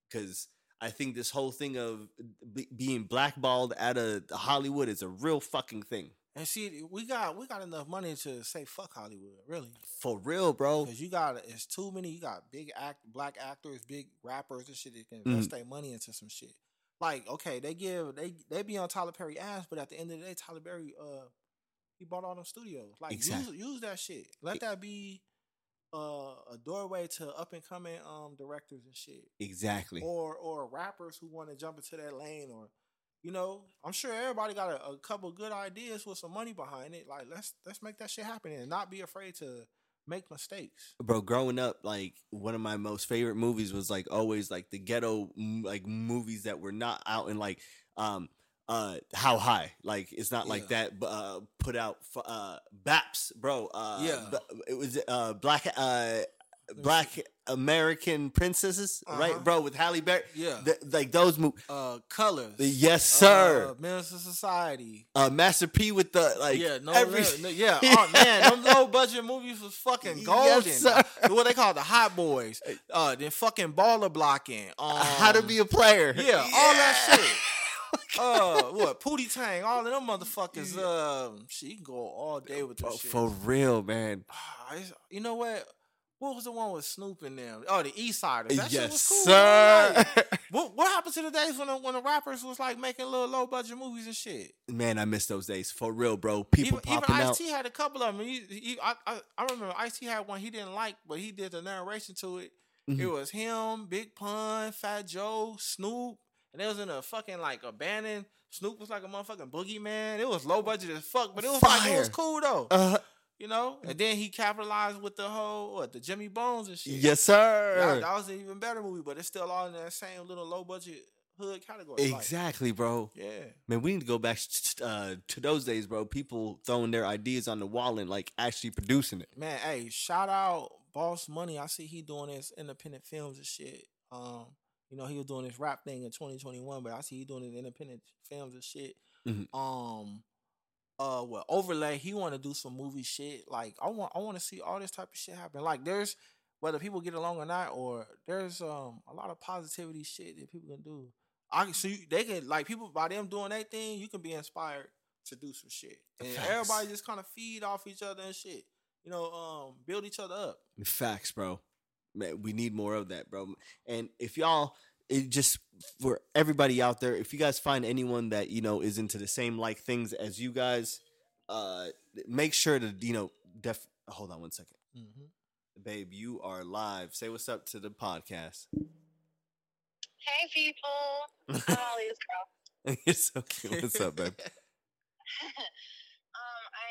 because I think this whole thing of be- being blackballed out of Hollywood is a real fucking thing. And see, we got we got enough money to say fuck Hollywood, really. For real, bro. Because you got it's too many. You got big act, black actors, big rappers and shit that can invest Mm. their money into some shit. Like, okay, they give they they be on Tyler Perry ass, but at the end of the day, Tyler Perry uh he bought all them studios. Like, Exactly. use use that shit. Let that be uh, a doorway to up and coming um directors and shit, Exactly. or or rappers who want to jump into that lane, or you know, I'm sure everybody got a, a couple good ideas with some money behind it. Like, let's let's make that shit happen and not be afraid to make mistakes. Bro, growing up, like one of my most favorite movies was like always like the ghetto like movies that were not out in like um uh how high like it's not like Yeah. that but uh put out f- uh baps bro uh Yeah. b- it was uh black uh black. American Princesses, Uh-huh. right, bro? With Halle Berry, Yeah. Th- like those movies. uh, Colors. Yes, sir. Uh, Menace II Society. Uh, Master P with the like, yeah, no, every- no, no, yeah. Oh man, them low budget movies was fucking golden. Yes, sir. What they call the Hot Boyz. Uh, then fucking baller blocking. Um, How to be a player? Yeah, all that shit. uh, what Pootie Tang, all of them motherfuckers. Um, shit, you can go all day with this Bro, shit. for real, man. Ah, you know what? What was the one with Snoop in them? Oh, the Eastsidaz. That shit yes, was cool. sir. Like, what what happened to the days when the, when the rappers was like making little low budget movies and shit? man, I miss those days for real, bro. People even popping even. Ice T had a couple of them. He, he, I, I, I remember Ice T had one he didn't like, but he did the narration to it. It Mhm. was him, Big Pun, Fat Joe, Snoop, and it was in a fucking like abandoned. Snoop was like a motherfucking boogeyman. It was low budget as fuck, but it was like it was cool though. Uh, You know, and then he capitalized with the whole what the Jimmy Bones and shit. yes, sir. that was an even better movie, but it's still all in that same little low budget hood category. Like, Exactly, bro. yeah, Man, we need to go back uh, to those days, bro. People throwing their ideas on the wall and like actually producing it. man. Hey, shout out Boss Money. I see he doing his independent films and shit. Um, you know he was doing this rap thing in 2021, but I see he doing his independent films and shit. Mhm. Um. Uh, what overlay? He want to do some movie shit. Like I want, I want to see all this type of shit happen. Like there's whether people get along or not, or there's um a lot of positivity shit that people can do. I can see they can like people by them doing that thing. You can be inspired to do some shit, and Facts. everybody just kind of feed off each other and shit. You know, um, build each other up. Facts, bro. Man, we need more of that, bro. And if y'all, it just for everybody out there, if you guys find anyone that you know is into the same like things as you guys, uh, make sure to you know def. Hold on one second, Mm-hmm. babe. You are live. Say what's up to the podcast. Hey people, I'm Ollie's girl. You're so cute. What's up, babe? um, I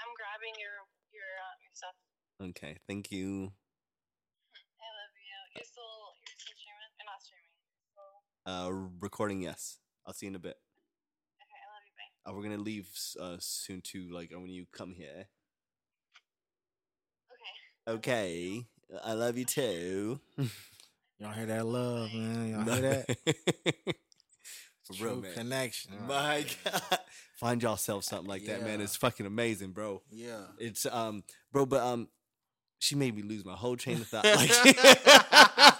I'm grabbing your your uh, your stuff. Okay, thank you. I love you. You're still you're still streaming. You're not streaming. So, Uh, recording. Yes, I'll see you in a bit. okay, I love you. Bye. Uh, we're gonna leave uh, soon too. Like when you come here. Okay. Okay, I love you too. Y'all hear that love, man? Y'all hear that? For real, True man. connection. My God, find yourself something like that, man. Yeah. It's fucking amazing, bro. Yeah. It's um, bro, but um, she made me lose my whole chain of thought. Like, Hey,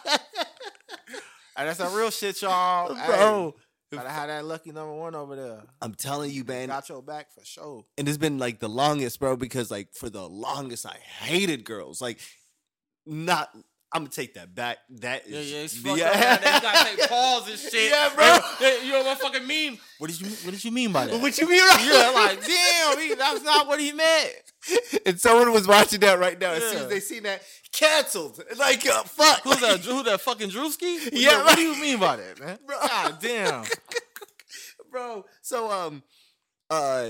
that's that real shit, y'all. bro, Hey, gotta have that lucky number one over there. I'm telling you, man. Got your back for sure. and it's been like the longest, bro, because like for the longest I hated girls. Like not I'm gonna take that back. That Yeah, is yeah, it's fucked up. man. You gotta take pause and shit. Yeah, bro. Hey, you know what fucking mean? What did you What did you mean by that? What you mean? Right? yeah, like damn, he, that's not what he meant. and someone was watching that right now. As soon as they seen that, canceled. Like uh, fuck. Who's that? Who that fucking Drewski? What Yeah, you- What do you mean by that, man? Bro. God damn. bro. So um, uh,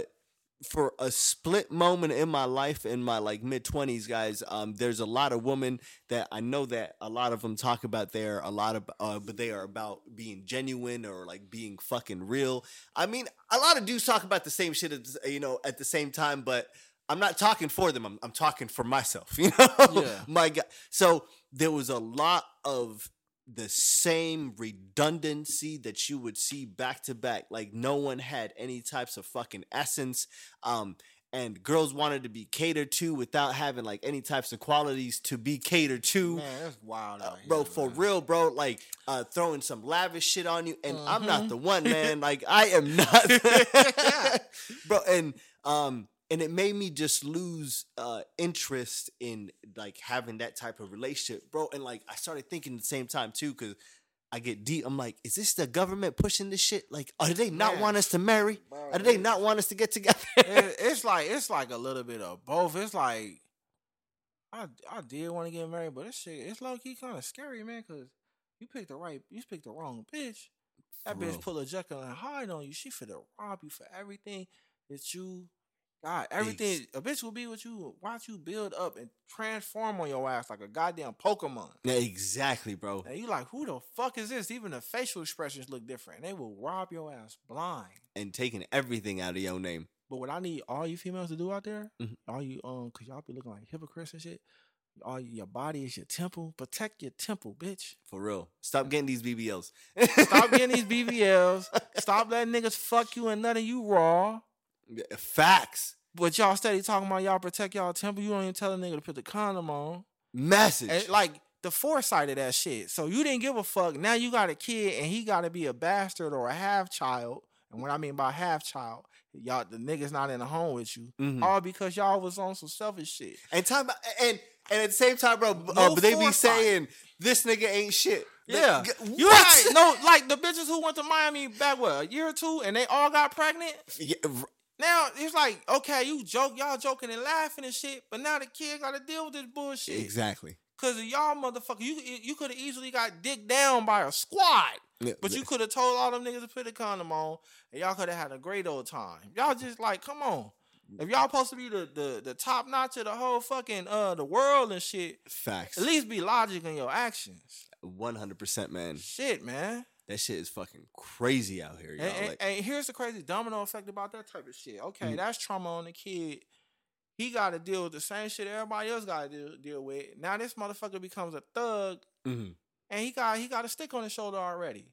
for a split moment in my life, in my like mid twenties, guys, um, there's a lot of women that I know that a lot of them talk about. They're a lot of, uh, but they are about being genuine or like being fucking real. I mean, a lot of dudes talk about the same shit, the- you know, at the same time, but. I'm not talking for them. I'm, I'm talking for myself. You know, Yeah. my God. So there was a lot of the same redundancy that you would see back to back. Like no one had any types of fucking essence. Um, and girls wanted to be catered to without having like any types of qualities to be catered to. Man, that's wild Uh, out here, bro, for man. real, bro, like uh, throwing some lavish shit on you, and I'm not Mhm. the one, man. Like I am not, bro. And um, and it made me just lose uh interest in like having that type of relationship, bro. And like I started thinking at the same time too, because I get deep. I'm like, is this the government pushing this shit? Like, are they not Man. want us to marry? Bro, Are they not want us to get together? it, it's like it's like a little bit of both. It's like I I did want to get married, but this shit it's low key kind of scary, man. Cause you picked the right, you picked the wrong bitch. That For bitch pull a Jekyll and hide on you. She finna rob you for everything that you got. Everything a bitch will be with you. Watch you build up and transform on your ass like a goddamn Pokemon. yeah, exactly, bro. And you like, who the fuck is this? Even the facial expressions look different. They will rob your ass blind. And taking everything out of your name. But what I need all you females to do out there, Mhm. all you um, cause y'all be looking like hypocrites and shit. all your body is your temple. Protect your temple, bitch. For real. Stop getting these BBLs. Stop getting these BBLs. Stop letting niggas fuck you and letting you raw. Facts. But y'all steady talking about y'all protect y'all temple. You don't even tell a nigga to put the condom on. Message. And like the foresight of that shit. So you didn't give a fuck. Now you got a kid and he got to be a bastard or a half child. And what I mean by half child, y'all the niggas not in the home with you, Mhm. all because y'all was on some selfish shit. And time and and at the same time, bro, uh, No but they be saying this nigga ain't shit. Yeah, Like, you right. No, like the bitches who went to Miami back what a year or two, and they all got pregnant. Yeah, Now it's like, okay, you joke, y'all joking and laughing and shit, but now the kid got to deal with this bullshit. exactly. Cause of y'all motherfucker, you you could have easily got dicked down by a squad, Yeah, but you could have told all them niggas to put a condom on, and y'all could have had a great old time. Y'all just like, come on. If y'all supposed to be the, the, the top notch of the whole fucking uh the world and shit, facts. at least be logic in your actions. one hundred percent, man. Shit, man. That shit is fucking crazy out here, y'all. And, like, and here's the crazy domino effect about that type of shit. Okay, Mhm. that's trauma on the kid. He got to deal with the same shit everybody else got to deal, deal with. Now this motherfucker becomes a thug, mhm. and he got he got a stick on his shoulder already.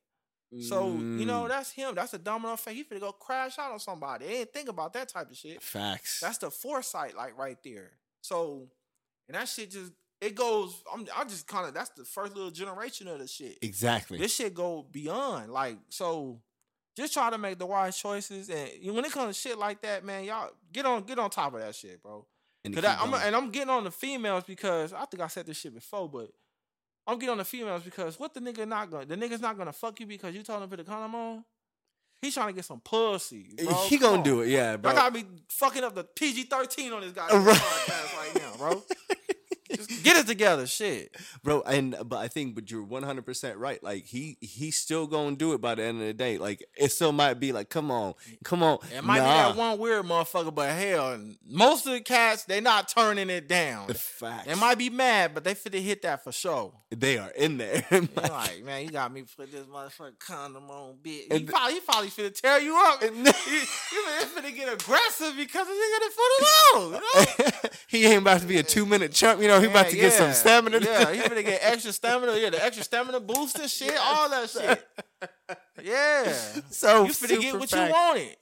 So you know Mm, that's him. That's a domino effect. He finna go crash out on somebody. They didn't think about that type of shit. facts. That's the foresight, like right there. So, and that shit just it goes. I'm I just kind of that's the first little generation of the shit. exactly. This shit go beyond. Like so, just try to make the wise choices. And when it comes to shit like that, man, y'all get on get on top of that shit, bro. And Cause I, I'm, and I'm getting on the females because I think I said this shit before, but I'm getting on the females because what the nigga not gonna the nigga's not gonna fuck you because you told him to put the condom on. He's trying to get some pussy. Bro. he Come gonna on. do it, yeah, bro. I gotta be fucking up the PG thirteen on this guy Right. podcast right now, bro. Just get it together, shit. bro and uh, but i think but you're 100% right like he he's still gonna do it by the end of the day like it still might be like come on come on It might nah. be that one weird motherfucker, but hell, most of the cats they not turning it down. the facts They might be mad, but they finna hit that for sure. they are in there They like, man, you got me put this motherfucker condom on, bitch. He probably, he probably finna tear you up. And- you finna, get aggressive because the nigga put it on. You know? he ain't about to be a two minute chump you know he about to get some Yeah, stamina Yeah, he finna get extra stamina. Yeah, the extra stamina boost and shit, all that shit. Yeah. so you finna get what facts. you wanted.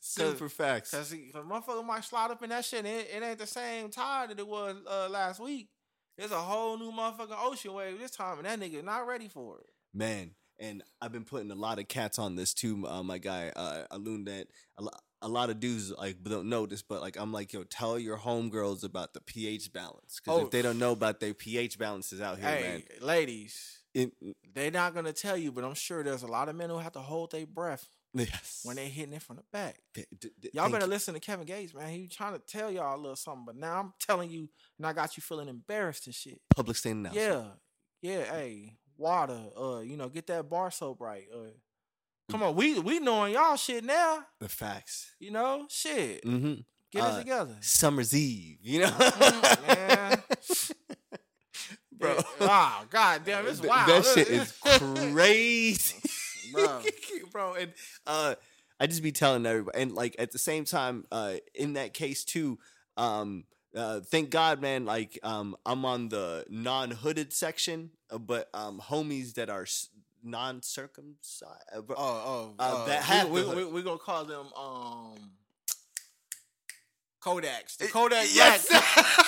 super facts Cause he, cause motherfucker might slide up in that shit. And it, it ain't the same tide that it was uh, last week. There's a whole new motherfucking ocean wave this time, and that nigga not ready for it. man and i've been putting a lot of cats on this too uh, my guy uh Alun that a, lot of dudes like don't know this but like i'm like yo tell your homegirls about the pH balance because Oh. if they don't know about their pH balances out here, hey, man, ladies, it, they not gonna tell you, but I'm sure there's a lot of men who have to hold their breath yes. when they hitting it from the back. Th- th- Y'all better you. listen to Kevin Gates, man. He trying to tell y'all a little something, but now I'm telling you, and I got you feeling embarrassed and shit. public standing statement. Yeah, yeah. Hey, water. Uh, you know, get that bar soap right. Uh, come on, we we knowing y'all shit now. the facts. You know, shit. Mm-hmm. Get Uh, it together. Summer's Eve, you know, Mm, man. bro. Yeah, Wow, god damn, it's wild. That shit is crazy, Bro. bro. And uh, I just be telling everybody, and like at the same time, uh, in that case too, um, uh, thank God, man. Like, um, I'm on the non-hooded section, uh, but um, homies that are non-circumcised. Uh, oh, oh, Uh, uh, that had we, we, we, we gonna call them um Kodaks. The Kodak yes.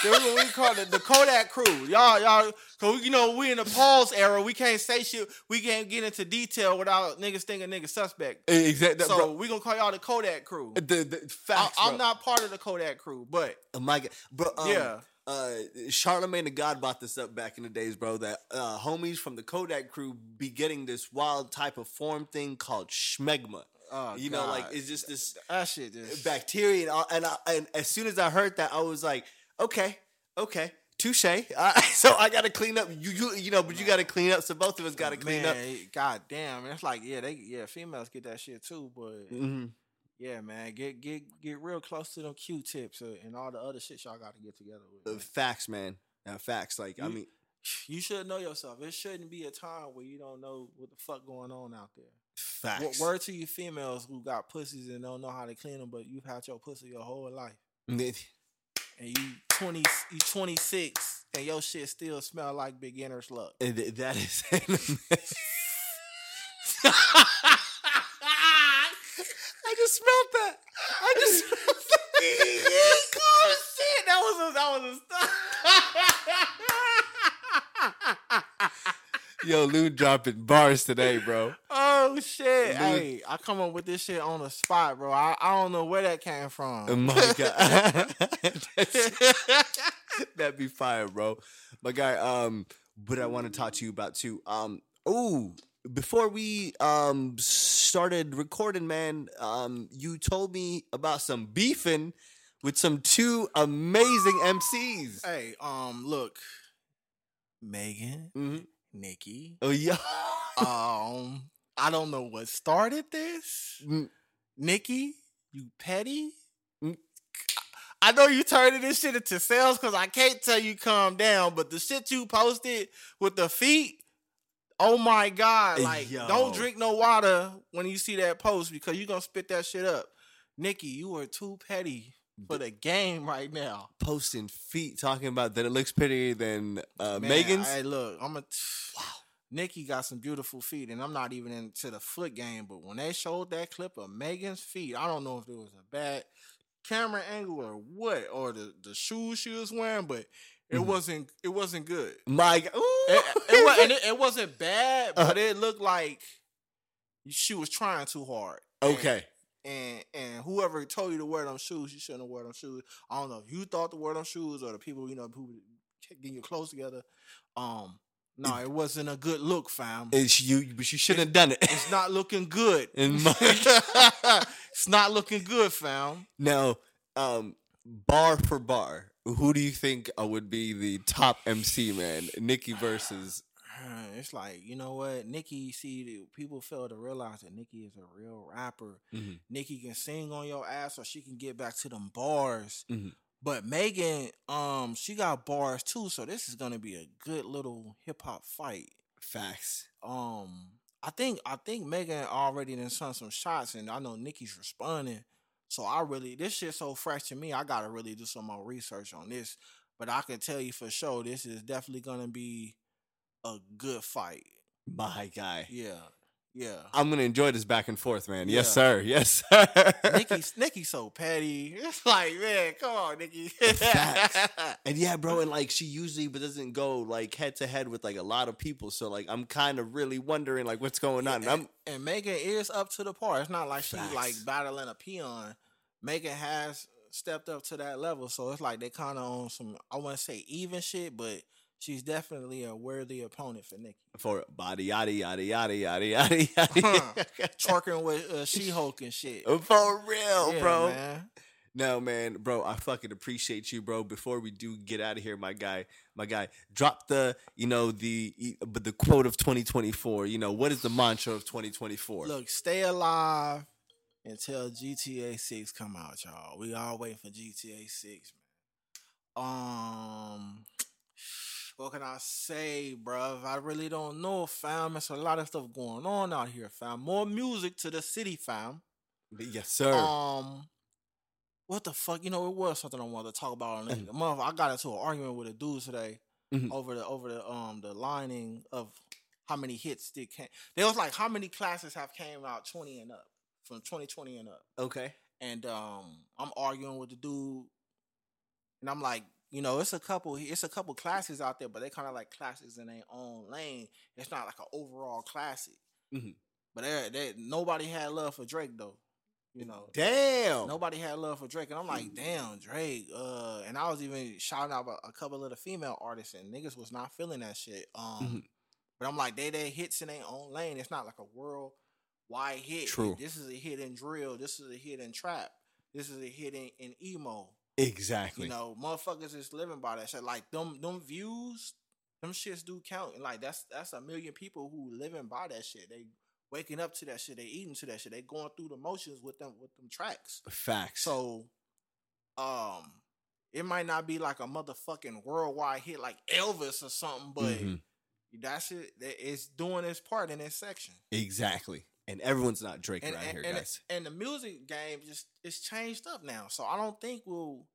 We, call it the Kodak crew. Y'all, y'all, cause you know we in the pause era. We can't say shit. We can't get into detail without niggas thinking niggas suspect. exactly, So bro. we gonna call y'all the Kodak crew. The, the I, facts, I'm bro. not part of the Kodak crew, but Oh my god, bro. Um, Yeah. Uh, Charlemagne the God brought this up back in the days, bro. That uh, homies from the Kodak crew be getting this wild type of form thing called schmegma. oh, you know, like God. it's just this that shit just bacteria, and, all, and, I, and as soon as I heard that, I was like, okay, okay, touche. Uh, so I got to clean up. You, you, you know, but you got to clean up. So both of us got to clean up. Man, God damn, it's like yeah, they yeah, females get that shit too, but hmm yeah, man, get get get real close to them Q-tips uh, and all the other shit y'all got to get together with. Uh, man. facts, man. Uh, facts. Like I mean, You should know yourself. It shouldn't be a time where you don't know what the fuck going on out there. Facts. Word to you females who got pussies and don't know how to clean them, but you've had your pussy your whole life, and you twenty, you twenty six, and your shit still smell like beginner's luck. And th- that is. I just smelled that. I just. yeah, cool shit. That was a, that was a stop. Yo, Lou dropping bars today, bro. Oh shit! Dude. Hey, I come up with this shit on the spot, bro. I, I don't know where that came from. Oh my god, that'd be fire, bro. My guy, um, what I want to talk to you about too. Um, oh, before we um started recording, man, um, you told me about some beefing with some two amazing MCs. hey, um, look, Megan, hmm Nicki, Oh yeah. um, I don't know what started this. Mm. Nicki, you petty. Mm. I know you turning this shit into sales because I can't tell you calm down, but the shit you posted with the feet, oh my god! Like, yo. don't drink no water when you see that post because you're gonna spit that shit up. Nicki, you are too petty for the game right now. Posting feet, talking about that it looks prettier than uh, Man, Megan's. Hey, look, I'm a wow. Nicki got some beautiful feet, and I'm not even into the foot game. But when they showed that clip of Megan's feet, I don't know if it was a bad camera angle or what, or the, the shoes she was wearing, but it Mhm. wasn't it wasn't good. My. Ooh. It, it, and it, it wasn't bad, but it looked like she was trying too hard. And- okay. and and whoever told you to wear them shoes, you shouldn't have wear them shoes. I don't know if you thought to wear them shoes or the people you know who getting your clothes together. Um, no, it wasn't a good look, fam. It's you, but you shouldn't have done it. It's not looking good. In my- it's not looking good, fam. Now, um, bar for bar, who do you think uh, would be the top MC man? Nicki versus. It's like you know what, Nicki. See, people fail to realize that Nicki is a real rapper. Mhm. Nicki can sing on your ass, or she can get back to them bars. Mhm. But Megan, um, she got bars too, so this is gonna be a good little hip hop fight. Facts. Um, I think I think Megan already done sent some shots, and I know Nicki's responding. So I really this shit so fresh to me. I gotta really do some more research on this. But I can tell you for sure, this is definitely gonna be a good fight. My guy. Yeah, yeah. I'm gonna enjoy this back and forth, man. Yes, sir. Yes, sir. Nicki's Nicki's so petty. It's like, man, come on, Nicki. And yeah, bro, and like she usually but doesn't go like head to head with like a lot of people. So like I'm kind of really wondering like what's going on. And I'm and, and Megan is up to the par. It's not like she's Facts. like battling a peon. Megan has stepped up to that level, so it's like they kind of on some. I wanna say even shit, but she's definitely a worthy opponent for Nicki. for body yada yada yada yada yada yada. Twerking with uh, She Hulk and shit. For real, Yeah, bro. man. No, man, bro, I fucking appreciate you, bro. Before we do get out of here, my guy, my guy, drop the, you know, the, but the quote of 2024. You know, what is the mantra of 2024? Look, stay alive until GTA Six come out, y'all. We all waiting for GTA Six, man. Um, what can I say, bruv? I really don't know, fam. There's a lot of stuff going on out here, fam. More music to the city, fam. yes, sir. Um, what the fuck? You know, it was something I wanted to talk about on the month. I got into an argument with a dude today Mhm. over the over the um the lining of how many hits did came. There was like how many classes have came out twenty and up from twenty twenty and up, okay. and um I'm arguing with the dude, and I'm like. You know, it's a couple. It's a couple classes out there, but they kind of like classes in their own lane. It's not like an overall classic. Mhm. But they, they, nobody had love for Drake though. You know, Damn. Nobody had love for Drake, and I'm like, damn, Drake. Uh, and I was even shouting out a, a couple of the female artists, and niggas was not feeling that shit. Um, Mhm. but I'm like, they they hits in their own lane. It's not like a worldwide hit. True. This is a hit in drill. This is a hit in trap. This is a hit in, in emo. Exactly. You know, motherfuckers is living by that shit. Like them them views, them shits do count. And like that's that's a million people who living by that shit. They waking up to that shit. They eating to that shit. They going through the motions with them with them tracks. Facts. So, um, it might not be like a motherfucking worldwide hit like Elvis or something, but Mhm. that's it. It's doing its part in this section. exactly. And everyone's not Drake And around and, here, and, guys. and the music game just it's changed up now. So I don't think we'll.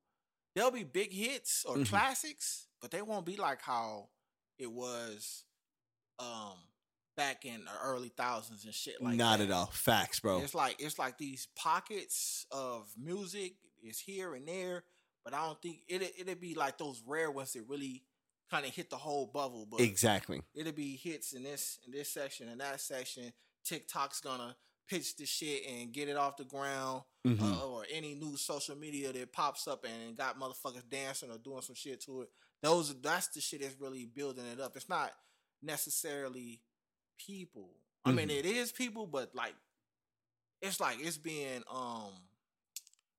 There'll be big hits or Mhm. classics, but they won't be like how it was um back in the early thousands and shit like Not that. at all. Facts, bro. It's like it's like these pockets of music is here and there, but I don't think it it'd be like those rare ones that really kind of hit the whole bubble. But Exactly. it'll be hits in this in this section and that section. TikTok's gonna pitch the shit and get it off the ground, Mhm. uh, or any new social media that pops up and got motherfuckers dancing or doing some shit to it. Those that's the shit that's really building it up. It's not necessarily people. I mean, Mhm. it is people, but like it's like it's being um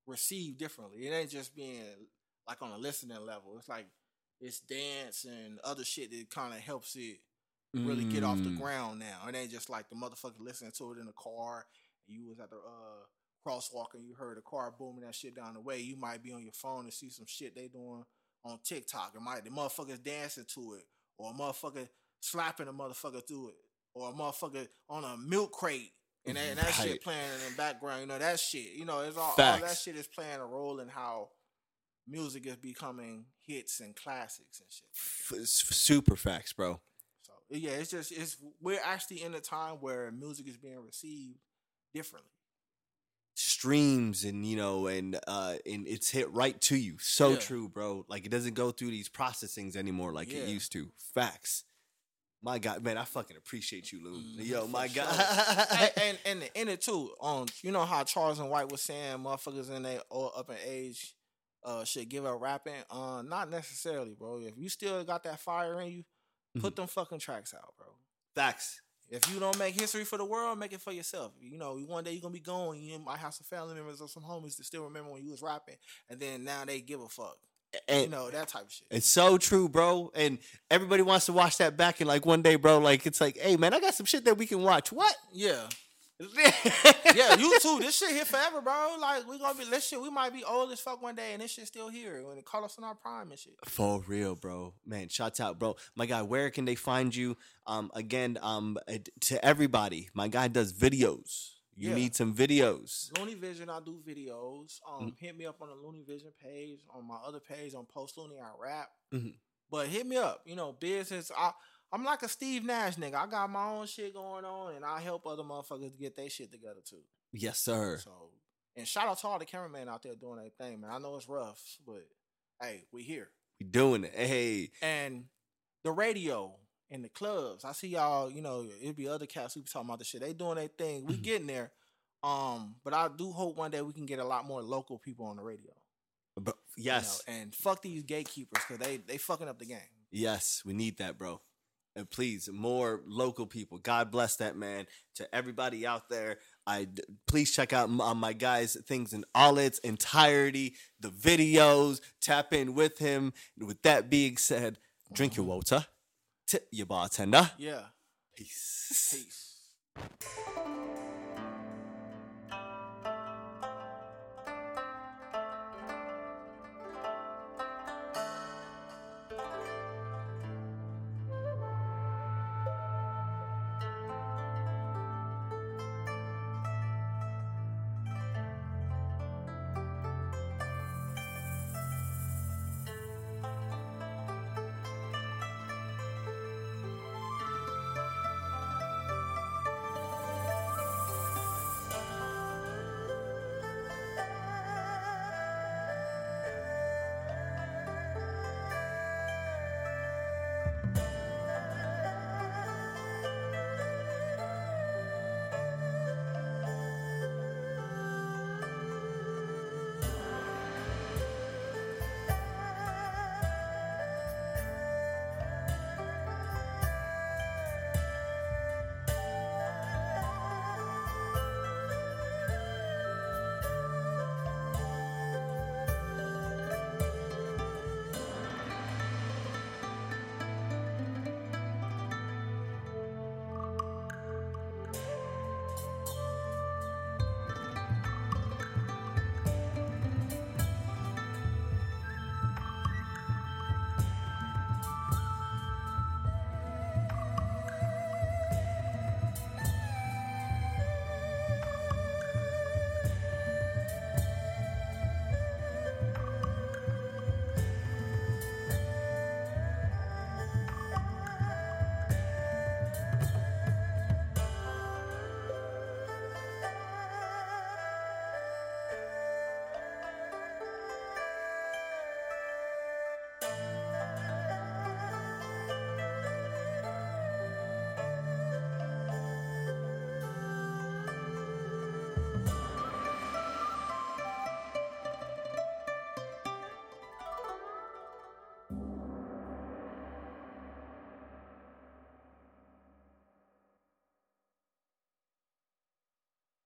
received differently. It ain't just being like on a listening level. It's like it's dance and other shit that kind of helps it really get off the Mm. ground now. It ain't just like the motherfucker listening to it in the car. And you was at the uh, crosswalk and you heard a car booming that shit down the way. You might be on your phone and see some shit they doing on TikTok. It might the motherfuckers dancing to it, or a motherfucker slapping a motherfucker through it, or a motherfucker on a milk crate. And that, and that shit playing in the background, you know that shit. You know, it's all, all that shit is playing a role in how music is becoming hits and classics and shit. F- super facts, bro. Yeah, it's just it's we're actually in a time where music is being received differently. Streams and you know, and uh, and it's hit right to you. So Yeah. true, bro. Like it doesn't go through these processings anymore like Yeah. it used to. Facts. My God, man, I fucking appreciate you, Lou. Mhm, Yo, my sure. God. and, and and in it too, um, you know how Charleston White was saying motherfuckers in their all up in age uh should give up rapping. Uh not necessarily, bro. If you still got that fire in you, put mm-hmm. them fucking tracks out, bro. Facts. If you don't make history for the world, make it for yourself. You know, one day you're gonna be gone. You might have some family members or some homies that still remember when you was rapping, and then now they give a fuck. And You know that type of shit. It's so true, bro. And everybody wants to watch that back. And like one day, bro, like it's like, hey, man, I got some shit that we can watch. What? Yeah, yeah, you too. This shit here forever, bro. Like we gonna be this shit. We might be old as fuck one day, and this shit still here when it caught us in our prime and shit. For real, bro. Man, shouts out, bro. My guy, where can they find you? Um, again, um, uh, to everybody, my guy does videos. You Yeah. need some videos. Looney Vision, I do videos. Um, hit me up on the Looney Vision page, on my other page on Post Looney, I rap. Mhm. But hit me up, you know, business. I I'm like a Steve Nash nigga. I got my own shit going on, and I help other motherfuckers get their shit together too. Yes, sir. So, and shout out to all the cameramen out there doing their thing, man. I know it's rough, but hey, we here. We doing it. Hey, and the radio and the clubs. I see y'all, you know, it'd be other cats who be talking about the shit. They doing their thing. We Mhm. getting there. Um, but I do hope one day we can get a lot more local people on the radio. you yes, know, and fuck these gatekeepers because they they fucking up the game. yes, we need that, bro. And please, more local people. God bless that man. To everybody out there, I please check out m- uh, my guy's things in all its entirety. The videos, tap in with him. With that being said, drink your water, tip your bartender. Yeah. Peace. Peace.